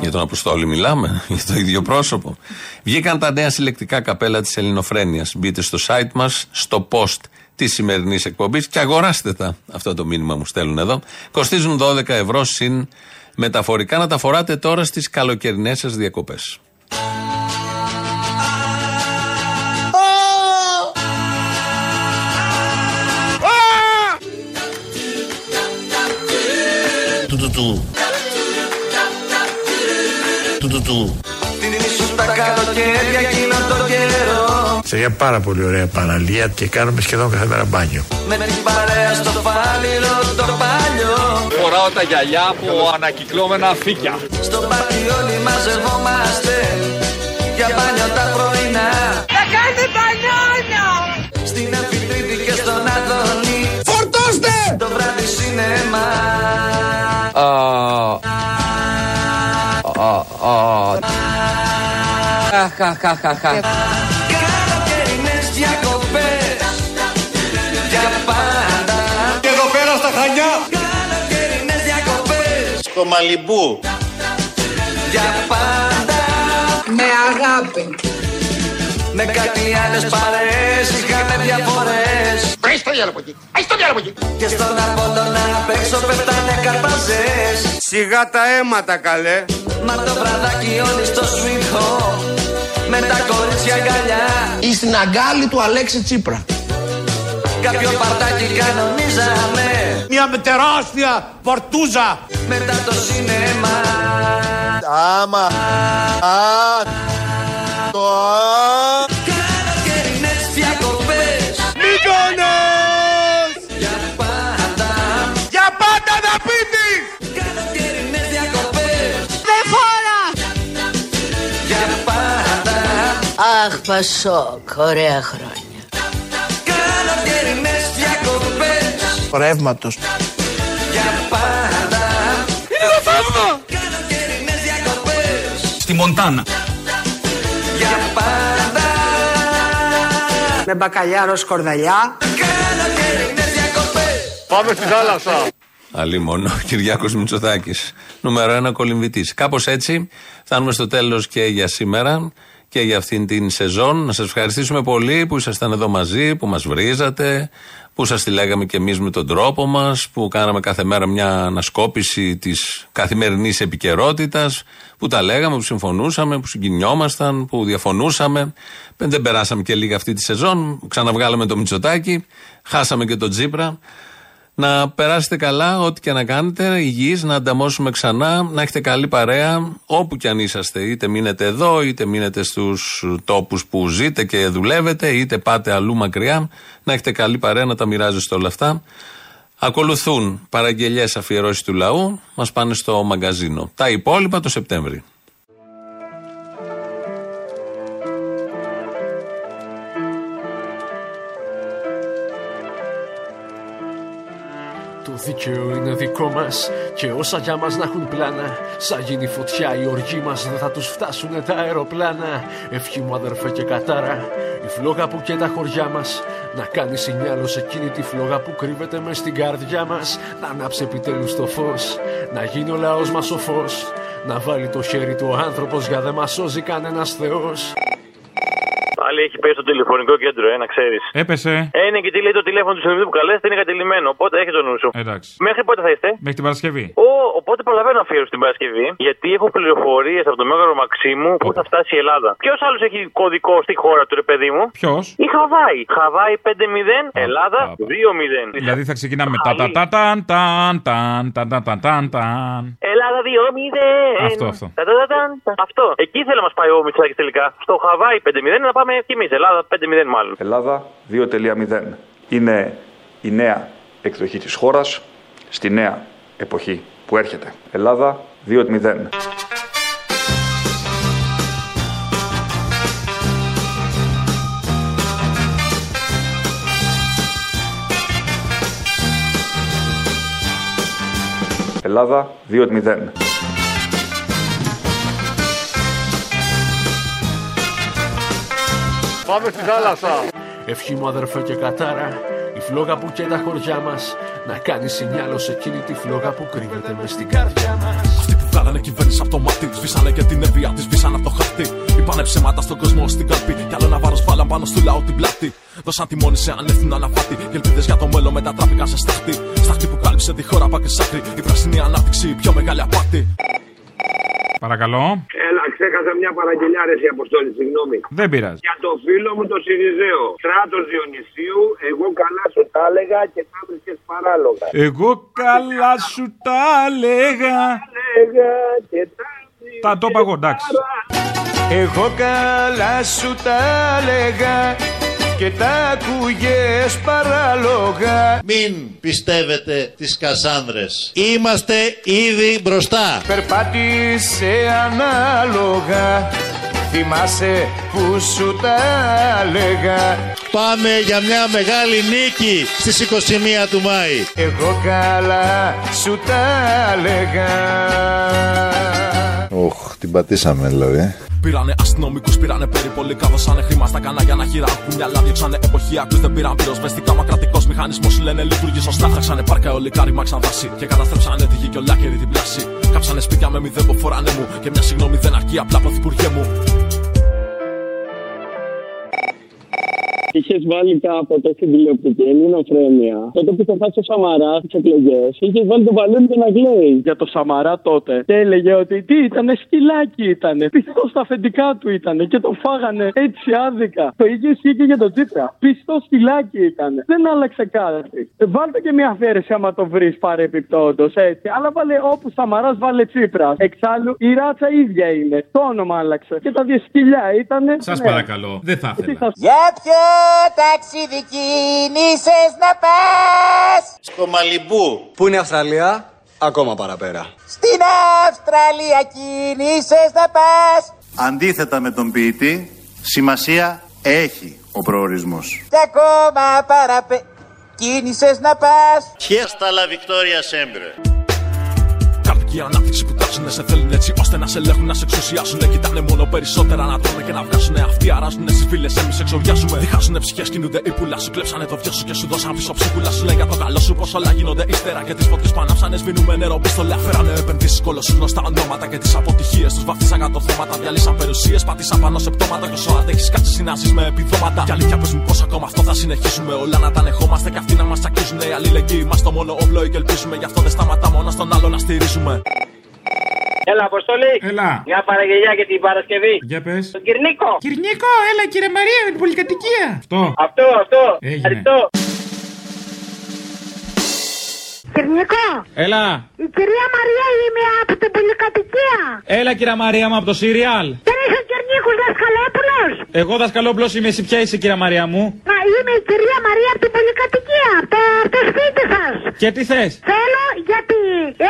Για τον Αποστόλη μιλάμε, [LAUGHS] για το ίδιο πρόσωπο. Βγήκαν τα νέα συλλεκτικά καπέλα της Ελληνοφρένειας. Μπείτε στο site μας, στο post της σημερινής εκπομπής και αγοράστε τα. Αυτό το μήνυμα μου στέλνουν εδώ. Κοστίζουν 12 ευρώ συν μεταφορικά να τα φοράτε τώρα στις καλοκαιρινές σας διακοπές. Του του του. Του του του. Τα καλοκαίρια εκείνο το καιρό Σε μια πάρα πολύ ωραία παραλία και κάνουμε σχεδόν κάθε μέρα μπάνιο. Με την παρέα στο φάλιρο το παλιό Φοράω τα γυαλιά από ανακυκλώμενα φύκια. Στο πάρτι όλοι μαζευόμαστε Για μπάνιο τα πρωινά Θα κάνετε μπανιόνια! Στην Αμφιτρίτη και στον Αδόνη Φορτώστε! Το βράδυ σινεμά Καλοκαιρινές Στο Μαλιμπού! Για πάντα Με αγάπη. Με κάτι άλλες παρέες είχαμε διαφορές Άις το διάλογο εκεί! Άις το διάλογο εκεί! Και στον Απόλλωνα απ' έξω πέφτανε καρπαζές Σιγά τα αίματα καλέ! Μα το βραδάκι όλοι στο sweet home Με τα κορίτσια αγκαλιά Ή στην αγκάλη του Αλέξη Τσίπρα. Κάποιο παρτάκι κανονίζαμε Μια τεράστια πορτούζα! Μετά το σινεμά Άμα! Α! Το α! Καλοκαιρινές διακοπές Μύκονος! Για πάντα Για πάντα να πείτε! Καλοκαιρινές διακοπές Δεν φορά! Για πάντα Αχ, Πασόκ, ωραία χρόνια. Διακοπές Ρεύματος. Για πάντα Είναι φεύγω! Καλοκαιρινές διακοπές Στη Μοντάνα. Για πάντα Με μπακαλιάρο σκορδαλιά. Καλοκαιρινές διακοπές Πάμε στη θάλασσα! Αλλή μόνο, [LAUGHS] Κυριάκος Μητσοτάκης. Νούμερο ένα κολυμβητής. Κάπως έτσι φτάνουμε στο τέλος και για σήμερα και για αυτήν την σεζόν. Να σας ευχαριστήσουμε πολύ που ήσασταν εδώ μαζί, που μας βρίζατε, που σας τη λέγαμε και εμείς με τον τρόπο μας, που κάναμε κάθε μέρα μια ανασκόπηση της καθημερινής επικαιρότητας, που τα λέγαμε, που συμφωνούσαμε, που συγκινιόμασταν, που διαφωνούσαμε. Δεν περάσαμε και λίγα αυτή τη σεζόν. Ξαναβγάλαμε το Μητσοτάκι, χάσαμε και τον Τζίπρα. Να περάσετε καλά, ό,τι και να κάνετε, υγιείς, να ανταμώσουμε ξανά, να έχετε καλή παρέα, όπου και αν είσαστε. Είτε μείνετε εδώ, είτε μείνετε στους τόπους που ζείτε και δουλεύετε, είτε πάτε αλλού μακριά. Να έχετε καλή παρέα, να τα μοιράζεστε όλα αυτά. Ακολουθούν παραγγελιές αφιερώσεις του λαού, μας πάνε στο μαγκαζίνο. Τα υπόλοιπα το Σεπτέμβρη. Δίκαιο είναι δικό μας και όσα για μας να έχουν πλάνα. Σαν γίνει φωτιά η οργή μας, δεν θα τους φτάσουν τα αεροπλάνα. Ευχή μου αδερφέ και κατάρα, η φλόγα που και τα χωριά μας. Να κάνεις σινιάλο σε εκείνη τη φλόγα που κρύβεται μες στην καρδιά μας. Να ανάψει επιτέλους το φως, να γίνει ο λαός μας ο φως. Να βάλει το χέρι του ο άνθρωπος για δεν μας σώζει κανένας Θεός. Πάλι έχει πέσει στο τηλεφωνικό κέντρο, ε, να ξέρεις. Έπεσε. Ε, είναι και τι λέει το τηλέφωνο του συνδεδού που καλέσετε είναι κατηλημένο. Οπότε έχει το νου σου. Εντάξει. Μέχρι πότε θα είστε; Μέχρι την Παρασκευή. Ο, οπότε προλαβαίνω αφιέρωση την Παρασκευή. Γιατί έχω πληροφορίες από τον Μέγαρο Μαξίμου που θα φτάσει η Ελλάδα. Ποιος άλλος έχει κωδικό στη χώρα του, ρε παιδί μου; Ποιος; Η Χαβάη. Χαβάη 5-0, Ελλάδα 2-0. Δηλαδή θα ξεκινάμε τα τα τα ταν ταν ταν ταν ταν ταν ταν ταν. Ελλάδα 2-0. Αυτό, αυτό. Τα, τα, τα, ταν, ταν. Αυτό. Εκεί θέλω να μας πάει ο Μητσάκης τελικά. Στο Χαβάη 5-0 να πάμε κι εμεί. Ελλάδα 5-0 μάλλον. Ελλάδα 2.0. Είναι η νέα εκδοχή της χώρας στη νέα εποχή που έρχεται. Ελλάδα 2.0. Ελλάδα 2.0. Πάμε στη θάλασσα. Ευχή μου αδερφέ και κατάρα, η φλόγα που και τα χωριά μας. Να κάνεις σινιάλο σε εκείνη τη φλόγα που κρύβεται μες στην καρδιά μας. Αυτοί που βγάλανε κυβέρνηση από το μάτι, σβήσανε και την ευεία της, σβήσανε από το χαρτί. Είπανε ψέματα στον κόσμο στην καρπή, κι άλλο ένα βάρος βάλαν πάνω στο λαό την πλάτη. Δώσαν τιμόνι σε ανεύθυνο αναφάτη, και ελπίδες για το μέλλον μετατράπηκαν σε στάχτη. Στάχτη που κάλυψε τη χώρα πά και σάκρη. Η πράσινη ανάπτυξη, η πιο μεγάλη απάτη. Παρακαλώ. Έλα, ξέχασα μια παραγγελιά ρε η Αποστόλη, συγγνώμη. Δεν πειράζει. Για το φίλο μου το Σιριζέο. Στράτο Διονυσίου, εγώ καλά σου τα έλεγα και τα βρίσκες παράλογα. Εγώ καλά σου τα έλεγα. Έλεγα και τα Τα το είπα εγώ, εντάξει. Εγώ καλά σου τα έλεγα και τα ακούγες παράλογα Μην πιστεύετε τις Κασάνδρες. Είμαστε ήδη μπροστά. Περπάτησε ανάλογα Θυμάσαι που σου τα έλεγα Πάμε για μια μεγάλη νίκη στις 21 του Μάη. Εγώ καλά σου τα έλεγα Οχ, την πατήσαμε δηλαδή. ε. Πήρανε αστυνομικούς, πήρανε περιπολικά, δώσανε χρήμα στα κανάλια να χειράγουν μυαλά. Διώξανε εποχιακού, δεν πήραν πυροσβεστικά. Μα κρατικός μηχανισμός λένε λειτουργεί σωστά. Φτιάξανε πάρκα ολικά, ρημάξαν δάση και καταστρέψανε τη γη και ολάκερη την πλάση. Κάψανε σπίτια με μηδέν που φοράνε μου και μια συγγνώμη δεν αρκεί απλά πρωθυπουργέ μου. Είχες βάλει κάποτε στην τηλεοπτική ελληνοφρένεια. Τότε που είχε φτάσει ο Σαμαρά στις εκλογές, είχε βάλει τον Βαλούνι και να κλαίει για το Σαμαρά τότε. Και έλεγε ότι τι ήταν, σκυλάκι ήταν. Πιστός στα αφεντικά του ήταν και το φάγανε έτσι άδικα. Το ίδιο ισχύει και για τον Τσίπρα. Πιστός σκυλάκι ήταν. Δεν άλλαξε κάτι. Ε, Βάλτε και μια αφαίρεση άμα το βρεις παρεπιπτόντως έτσι. Αλλά βάλε όπου Σαμαράς βάλε Τσίπρα. Εξάλλου η ράτσα ίδια είναι. Το όνομα άλλαξε. Και τα δύο σκυλιά ήταν. Σας παρακαλώ, δεν θα ήθελα. Για ποιο ταξίδι κίνησες να πας Στο Μαλιμπού. Πού είναι η Αυστραλία, ακόμα παραπέρα. Στην Αυστραλία κίνησες να πας Αντίθετα με τον ποιητή, σημασία έχει ο προορισμός. Κι ακόμα παραπέ κίνησες να πας Χέστα la Victoria sempre. Καρτική η ανάπτυξη που τάξουνε σε θέλουν έτσι ώστε να σε ελέγχουν, να σε εξουσιάσουν. Κοιτάνε μόνο περισσότερα να τρώνε και να βγάζουν. Αυτοί αράζουνε στι φίλες, εμείς εξοριάζουμε. Διχάζουνε ψυχές, κινούνται οι πουλά σου. Κλέψανε το βιό σου και σου δώσαν πίσω ψυχούλα σου. Λέει για το καλό σου πως όλα γίνονται ύστερα. Και τις φωτιές που ανάψανε σβήνουμε νερό πίστολα. Φέρανε επενδύσει κολοσσού γνωστά ονόματα και τις αποτυχίες τους βαφτίσαν κάτω θέματα. Διαλύσαν περιουσίες, πατήσαν πάνω σε πτώματα. Και όσο αντέχει κάτσε συνάσει με επιδόματα. Και αλήθεια πες μου πώ ακόμα αυτό θα συνεχίσουμε. Όλα να τα ανεχόμαστε και αυτοί να μας τσακίζουν. Η αλληλεγγύη μας το μόνο όπλο και ελπίζουμε. Γι' αυτό δεν σταματάμε ένα στον άλλο να στηρίζουμε. Έλα, Αποστολή. Έλα. Μια παραγγελιά για την Παρασκευή. Για πες. Τον Κυρνίκο. Κυρνίκο, έλα κύριε Μαρία με την πολυκατοικία. Αυτό. Αυτό, αυτό. Έγινε. Ευχαριστώ. Κυρνικό, Έλα. η κυρία Μαρία είμαι από την πολυκατοικία. Έλα κύριε Μαρία μου από το Σύριαλ. Δεν είσαι ο Κυρνίκος Δασκαλόπουλος; Εγώ δασκαλόπλο είμαι, εσύ ποια είσαι κύριε Μαρία μου; Να είμαι η κυρία Μαρία από την πολυκατοικία, από το, από το σπίτι σας. Και τι θες; Θέλω γιατί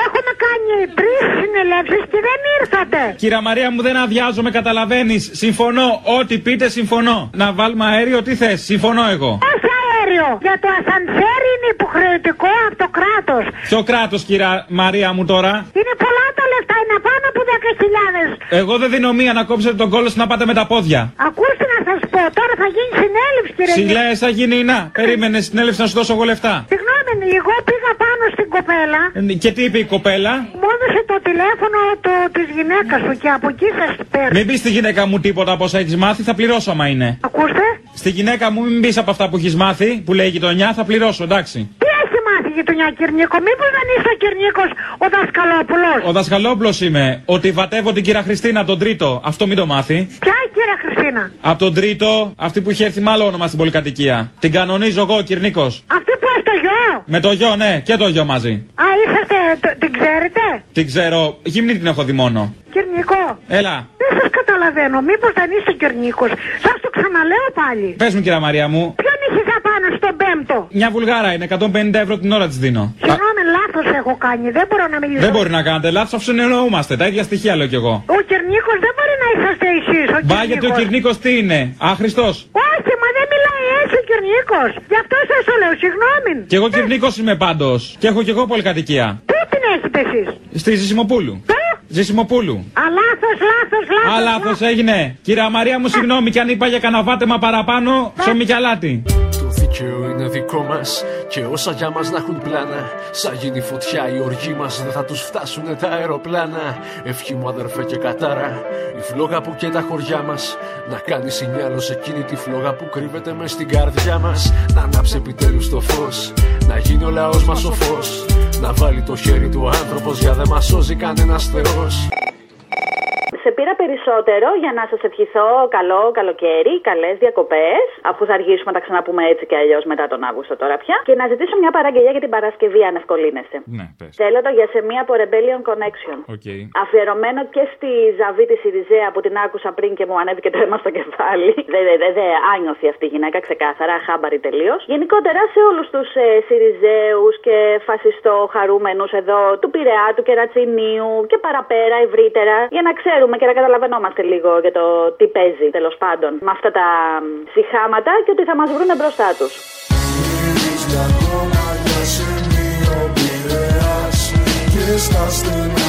έχουμε κάνει τρεις συνελεύσεις και δεν ήρθατε. Κύριε Μαρία μου δεν αδειάζομαι, καταλαβαίνεις. Συμφωνώ. Ό,τι πείτε, συμφωνώ. Να βάλουμε αέριο, τι θες; Συμφωνώ εγώ. Όχι αέριο. Για το ασανσέρ είναι υποχρεωτικό από το κράτος. Ποιο κράτος, κύριε Μαρία μου τώρα; Είναι πολλά τα λεφτά, είναι πάνω από 10.000. Εγώ δεν δίνω μία να κόψετε τον κόλλο να πάτε με τα πόδια. Ακούστε να σας πω, τώρα θα γίνει συνέλευση κύριε Συλλέ, θα γίνει να. Περίμενε συνέλευση να σου δώσω εγώ λεφτά. Συγγνώμη, εγώ πήγα πάνω στην κοπέλα. Ε, Και τι είπε η κοπέλα; Μου έδωσε το τηλέφωνο το, της γυναίκας σου και από εκεί σας παίρνω. Μην πεις στη γυναίκα μου τίποτα από όσα έχεις μάθει, θα πληρώσω άμα είναι. Ακούστε. Στη γυναίκα μου μην πεις από αυτά που έχεις μάθει, που λέει η γειτονιά, θα πληρώσω, εντάξει. Τι έχει μάθει η γειτονιά Κυρνίκο, μήπως δεν είσαι ο Κυρνίκος ο Δασκαλόπουλος; Ο δασκαλόπλο είμαι. Ότι βατεύω την κυρία Χριστίνα τον τρίτο. Αυτό μην το μάθει. Ποια η κυρία Χριστίνα; Από τον τρίτο, αυτή που είχε έρθει με άλλο όνομα στην πολυκατοικία. Την κανονίζω εγώ, ο Κυρνίκος. Αυτή που έχει το γιο. Με το γιο, ναι, και το γιο μαζί. Α, είσαστε, το- την ξέρετε; Την ξέρω, γυμνή την έχω δει μόνο. Κυρνικό. Έλα, Δεν σας καταλαβαίνω, μήπως δεν είσαι Κυρνίκος. Σας το ξαναλέω πάλι. πες μου, κυρία Μαρία μου. Ποιον είχες απάνω στον πέμπτο. Μια βουλγάρα είναι, 150 ευρώ την ώρα της δίνω. Συγγνώμη, λάθος έχω κάνει, δεν μπορώ να μιλήσω. Δεν μπορεί να κάνετε λάθος, αφού συνεννοούμαστε. Τα ίδια στοιχεία λέω κι εγώ. Ο Κυρνίκος δεν μπορεί να είσαστε εσείς, ο Μπα γιατί ο Κυρνίκος. Κυρνίκο τι είναι, άχρηστο. Όχι, μα δεν μιλάει έτσι ο Κυρνίκος. Γι' αυτό σας το λέω, συγγνώμη. Κι εγώ Κυρνίκο είμαι πάντως. Και έχω κι εγώ πολυκατοικία. Πού την έχετε εσείς; Στη Ζησιμοπούλου. Ζησιμοπούλου. Α, λάθος, λάθος, λάθος. Α, λάθος έγινε. Κυρία Μαρία μου, συγγνώμη κι αν είπα για κανένα βάτεμα παραπάνω, ψωμί κι αλάτι. Το δίκαιο είναι δικό μας και όσα για μας να έχουν πλάνα. Σαν γίνει φωτιά η οργή μας δεν θα τους φτάσουνε τα αεροπλάνα. Ευχή μου αδερφέ και κατάρα, η φλόγα που και τα χωριά μας. Να κάνει σινιάλος σε εκείνη τη φλόγα που κρύβεται μες στην καρδιά μας. Να ανάψει επιτέλους το φως, να γίνει ο λαός μας ο φως. Να βάλει το χέρι του άνθρωπος για δεν μας σώζει κανένα θεό. Σε πήρα περισσότερο για να σας ευχηθώ καλό καλοκαίρι, καλές διακοπές, αφού θα αργήσουμε να τα ξαναπούμε έτσι και αλλιώς μετά τον Αύγουστο τώρα πια. Και να ζητήσω μια παραγγελία για την Παρασκευή, αν ευκολύνεστε. Ναι, πες. Θέλω το για σε μία από Rebellion Connection. Οκ. Αφιερωμένο και στη Ζαβή της Σιριζέα που την άκουσα πριν και μου ανέβηκε το αίμα στο κεφάλι. [LAUGHS] Δεν δε, δε, δε, άνιωθη αυτή η γυναίκα, ξεκάθαρα, χάμπαρη τελείως. Γενικότερα σε όλους τους ε, Σιριζέους και φασιστό χαρούμενους εδώ του Πειραιά, του Κερατσινίου και παραπέρα ευρύτερα για να ξέρουμε και να καταλαβαίνόμαστε λίγο για το τι παίζει τέλος πάντων με αυτά τα μ, συχάματα και ότι θα μας βρουν μπροστά τους. Και στα στενά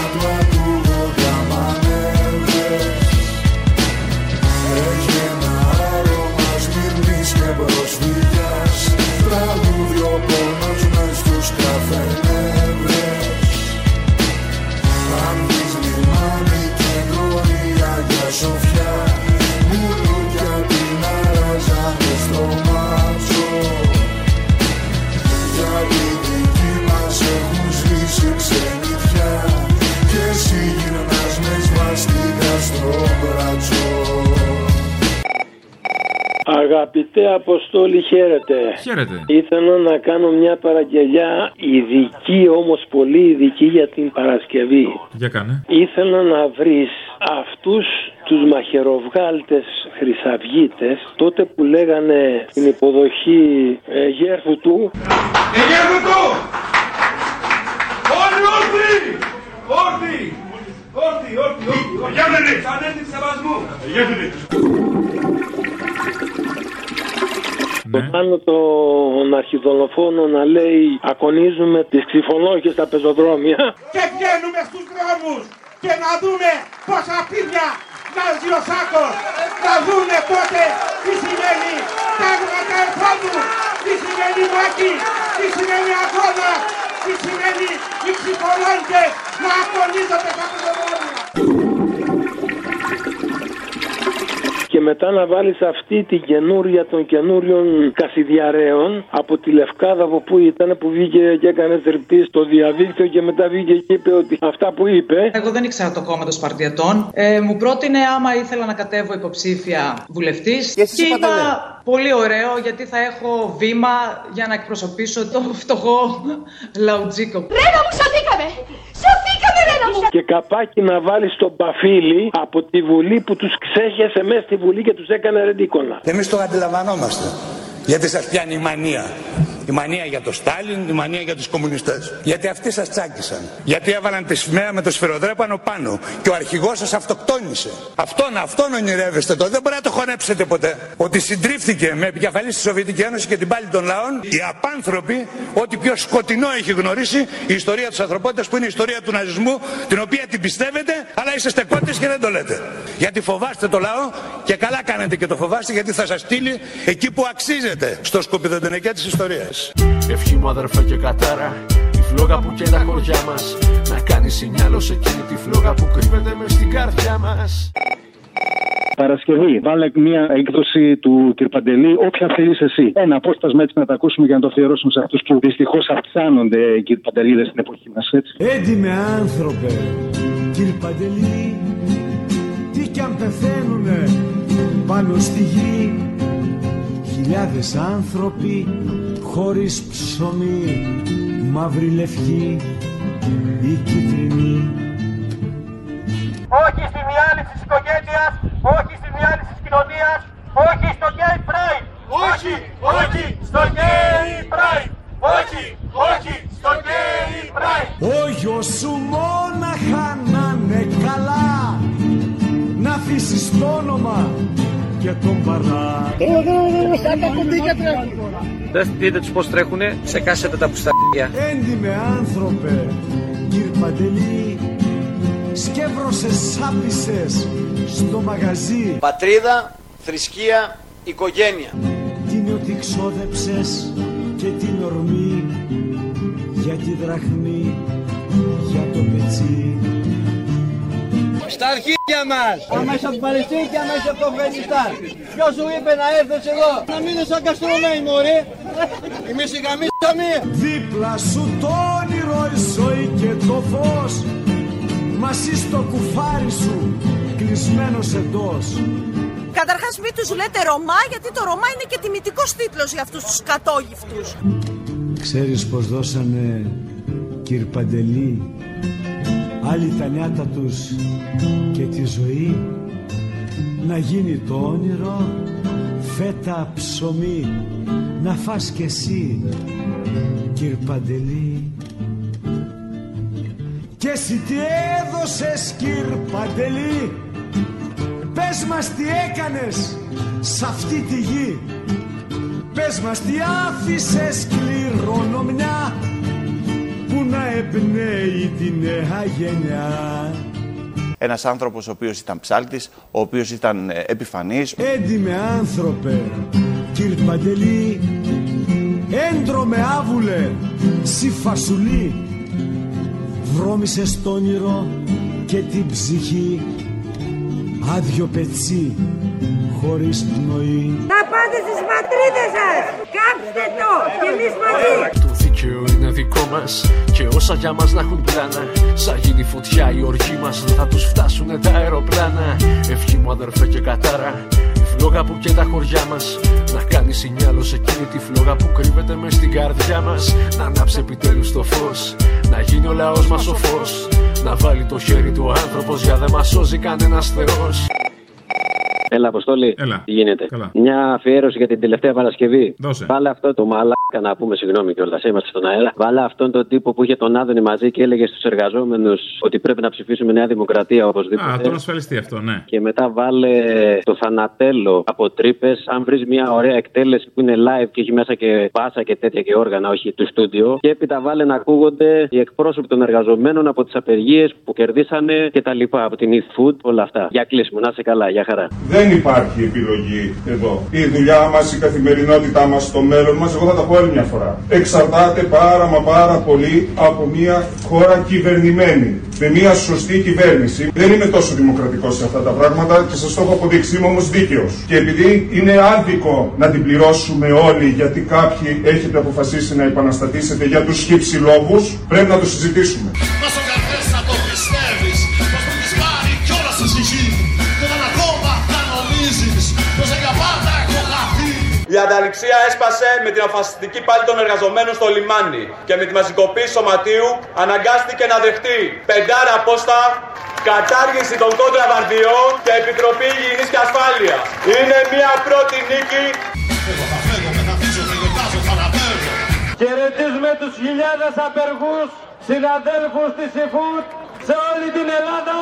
Αγαπητέ Αποστόλη, χαίρετε. Χαίρετε. Ήθελα να κάνω μια παραγγελιά ειδική, όμως πολύ ειδική για την Παρασκευή. Για κάνε. Ήθελα να βρεις αυτούς τους μαχαιροβγάλτες χρυσαυγίτες τότε που λέγανε στην υποδοχή ε, γέρφου του Εγέρφου του! Όλοι όρθιοι! Όρθιοι! Όρθιοι, όρθιοι, όρθιοι! Εγέρφου Σαν έθνη σεβασμού! Το πάνω τον αρχιδολοφόνο να λέει Ακονίζουμε τις ξυφολόγες στα πεζοδρόμια Και βγαίνουμε στους δρόμους δρόμους και να δούμε πόσα πίδια βγάζει ο Σάκος. Να δούνε τότε τι σημαίνει τάγματα εφόδου, τι σημαίνει μάχη, τι σημαίνει αγώνα, τι σημαίνει οι ψυχολόγοι να αγωνίζονται στα πεζοδρόμια. Και μετά να βάλεις αυτή την καινούρια των καινούριων κασιδιαρέων από τη Λευκάδα από που ήταν που βγήκε και έκανε θρυπτή στο διαδίκτυο και μετά βγήκε και είπε ότι αυτά που είπε. Εγώ δεν ήξερα το κόμμα των Σπαρτιατών. Ε, μου πρότεινε άμα ήθελα να κατέβω υποψήφια βουλευτής. Και, εσείς είπατε είπα ναι. πολύ ωραίο γιατί θα έχω βήμα για να εκπροσωπήσω το φτωχό λαουτζίκο. Ρένα μου, σωθήκαμε! Σωθήκαμε, Ρένα μου! Και καπάκι να βάλεις τον Παφίλη από τη Βουλή που τους ξέχεσε μέσα στη Βουλή και τους έκανε ρεντίκολα. Εμείς το αντιλαμβανόμαστε. Γιατί σας πιάνει η μανία. Η μανία για το Στάλιν, η μανία για τους κομμουνιστές. Γιατί αυτοί σας τσάκισαν. Γιατί έβαλαν τη σημαία με το σφυροδρέπανο πάνω. Και ο αρχηγός σας αυτοκτόνησε. Αυτόν, αυτόν ονειρεύεστε το. Δεν μπορεί να το χωνέψετε ποτέ. Ότι συντρίφθηκε με επικεφαλής στη Σοβιετική Ένωση και την πάλη των λαών οι απάνθρωποι, ό,τι πιο σκοτεινό έχει γνωρίσει η ιστορία της ανθρωπότητας που είναι η ιστορία του ναζισμού, την οποία την πιστεύετε, αλλά είστε κότε και δεν το λέτε. Γιατί φοβάστε το λαό και καλά κάνετε και το φοβάστε γιατί θα σας στείλει εκεί που αξίζετε. Στο σκοπιδοντενεκέ της ιστορίας. Ευχή μου αδερφέ και κατάρα Η φλόγα που και τα χωριά μας Να κάνεις σινιάλο σε εκείνη τη φλόγα που κρύβεται μες στην καρδιά μας Παρασκευή, βάλε μια έκδοση του κ. Παντελή, όποια θέλεις εσύ. Ένα απόσπασμα έτσι να τα ακούσουμε για να το αφιερώσουμε σε αυτούς που δυστυχώς αυξάνονται, κ. Παντελίδε, στην εποχή μας, έτσι. Έντιμε άνθρωπε, κύριε Παντελή, τι κι αν πεθαίνουνε πάνω στη γη Χιλιάδες άνθρωποι χωρίς ψωμί Μαύρη λευκή ή κίτρινη Όχι στη διάλυση της οικογένειας, όχι στη διάλυση της κοινωνίας, όχι στο gay pride. Όχι, όχι στο gay pride. Όχι, όχι στο gay pride. Ο γιος σου μόναχα να είναι καλά Να αφήσεις το όνομα και τον παρά Δεν δείτε τους πώς τρέχουνε, ξεκάσετε τα πουσταριά. Έντιμε άνθρωπε, κύριε Παντελή Σκεύρωσες σάπισες στο μαγαζί Πατρίδα, θρησκεία, οικογένεια. Τι είναι ότι ξόδεψες και την ορμή Για τη δραχμή, για το πετσί Στα αρχίδια μας! Άμα είσαι από την Παλαιστίνη και άμα είσαι από το Αφγανιστάν. Ποιος σου είπε να έρθεις εδώ, να μείνεις σαν καστρωμένοι μωρέ. Εμείς οι γαμίσαμε. Δίπλα σου το όνειρο η ζωή και το φως Μαζί στο κουφάρι σου κλεισμένος εντός Καταρχάς μην τους λέτε Ρωμά γιατί το Ρωμά είναι και τιμητικός τίτλος για αυτούς τους κατόγυφτους. Ξέρεις πως δώσανε κύρ Παντελή Άλλοι τα νιάτα τους και τη ζωή. Να γίνει το όνειρο φέτα ψωμί. Να φας κι εσύ κύρ Παντελή. Και εσύ τι έδωσες κύρ Παντελή; Πες μας τι έκανες σ' αυτή τη γη. Πες μας τι άφησες κληρονομιά Που να εμπνέει τη νέα γενιά. Ένας άνθρωπος ο οποίος ήταν ψάλτης, ο οποίος ήταν ε, επιφανής. Έντιμε άνθρωπε, κύρ Παντελή Έντρομε άβουλε, σι φασουλή. Βρώμησες το όνειρο και την ψυχή Άδειο πετσί, χωρίς πνοή Να πάτε στις πατρίδες σας! Κάψτε το! Και εμείς μαζί! Το δίκαιο είναι δικό μας Και όσα για μας να έχουν πλάνα Σαν γίνει φωτιά η οργή μας Δεν θα τους φτάσουνε τα αεροπλάνα Ευχή μου αδερφέ και κατάρα Η φλόγα που και τα χωριά μας Να κάνει σινιάλο σε εκείνη τη φλόγα που κρύβεται μες στην καρδιά μας Να ανάψει επιτέλους το φως Να γίνει ο λαός μας ο φως Να βάλει το χέρι του ο άνθρωπος Για δεν μας σώζει κανένας θεός Έλα, Αποστόλη. Έλα. Τι γίνεται; Καλά. Μια αφιέρωση για την τελευταία Παρασκευή. Δώσε. Βάλε αυτό το μαλά Να πούμε συγγνώμη κιόλας, είμαστε στον αέρα. Βάλα αυτόν τον τύπο που είχε τον Άδωνη μαζί και έλεγε στους εργαζόμενους ότι πρέπει να ψηφίσουμε Νέα Δημοκρατία οπωσδήποτε. Α, τον ασφαλιστή αυτό, ναι. Και μετά βάλε το θανατέλο από τρύπες. Αν βρεις μια ωραία εκτέλεση που είναι live και έχει μέσα και πάσα και τέτοια και όργανα, όχι του στούντιο. Και έπειτα βάλε να ακούγονται οι εκπρόσωποι των εργαζομένων από τις απεργίες που κερδίσανε και τα λοιπά. Από την Eat Food, όλα αυτά. Για κλείσιμο, να σε καλά, για χαρά. Δεν υπάρχει επιλογή εδώ. Η δουλειά μας, η καθημερινότητά μας, το μέλλον μας, εγώ θα τα πω άλλη μια φορά. Εξαρτάται πάρα μα πάρα πολύ από μια χώρα κυβερνημένη. Με μια σωστή κυβέρνηση. Δεν είμαι τόσο δημοκρατικός σε αυτά τα πράγματα και σας το έχω αποδείξει. Είμαι όμως δίκαιος. Και επειδή είναι άδικο να την πληρώσουμε όλοι γιατί κάποιοι έχετε αποφασίσει να επαναστατήσετε για τους χύψη λόγους, πρέπει να το συζητήσουμε. Η ανταληξία έσπασε με την αφασιστική πάλη των εργαζομένων στο λιμάνι και με τη μαζικοποίηση σωματείου αναγκάστηκε να δεχτεί πεντάρα απόστα, κατάργηση των κόντρα βαρδιών και επιτροπή υγιεινής και ασφάλειας. Είναι μια πρώτη νίκη Χαιρετίζουμε τους χιλιάδες απεργούς συναδέλφους της ΕΦΟΥΤ σε όλη την Ελλάδα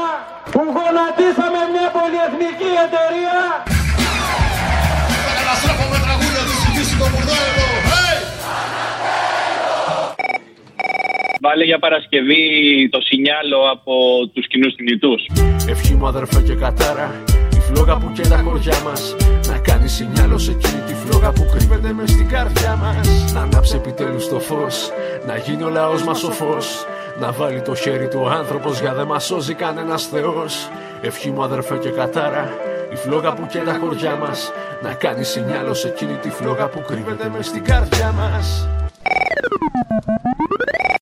που γονατίσαμε μια πολυεθνική εταιρεία το μπουρδέλο Hey! Βάλε για Παρασκευή το σινιάλο από τους κοινούς θνητούς. Ευχή μου αδερφέ και κατάρα Η φλόγα που και τα χωριά μας Να κάνει σινιάλος σε εκείνη τη φλόγα που κρύβεται μες στην καρδιά μας Να ανάψει επιτέλους το φως Να γίνει ο λαός μας ο φως Να βάλει το χέρι του ο άνθρωπος Για δεν μας σώζει κανένας θεός Ευχή μου αδερφέ και κατάρα Φλόγα που και τα χωριά μας. Να κάνεις σινιάλο σε εκείνη τη φλόγα που κρύβεται μες στην καρδιά μας.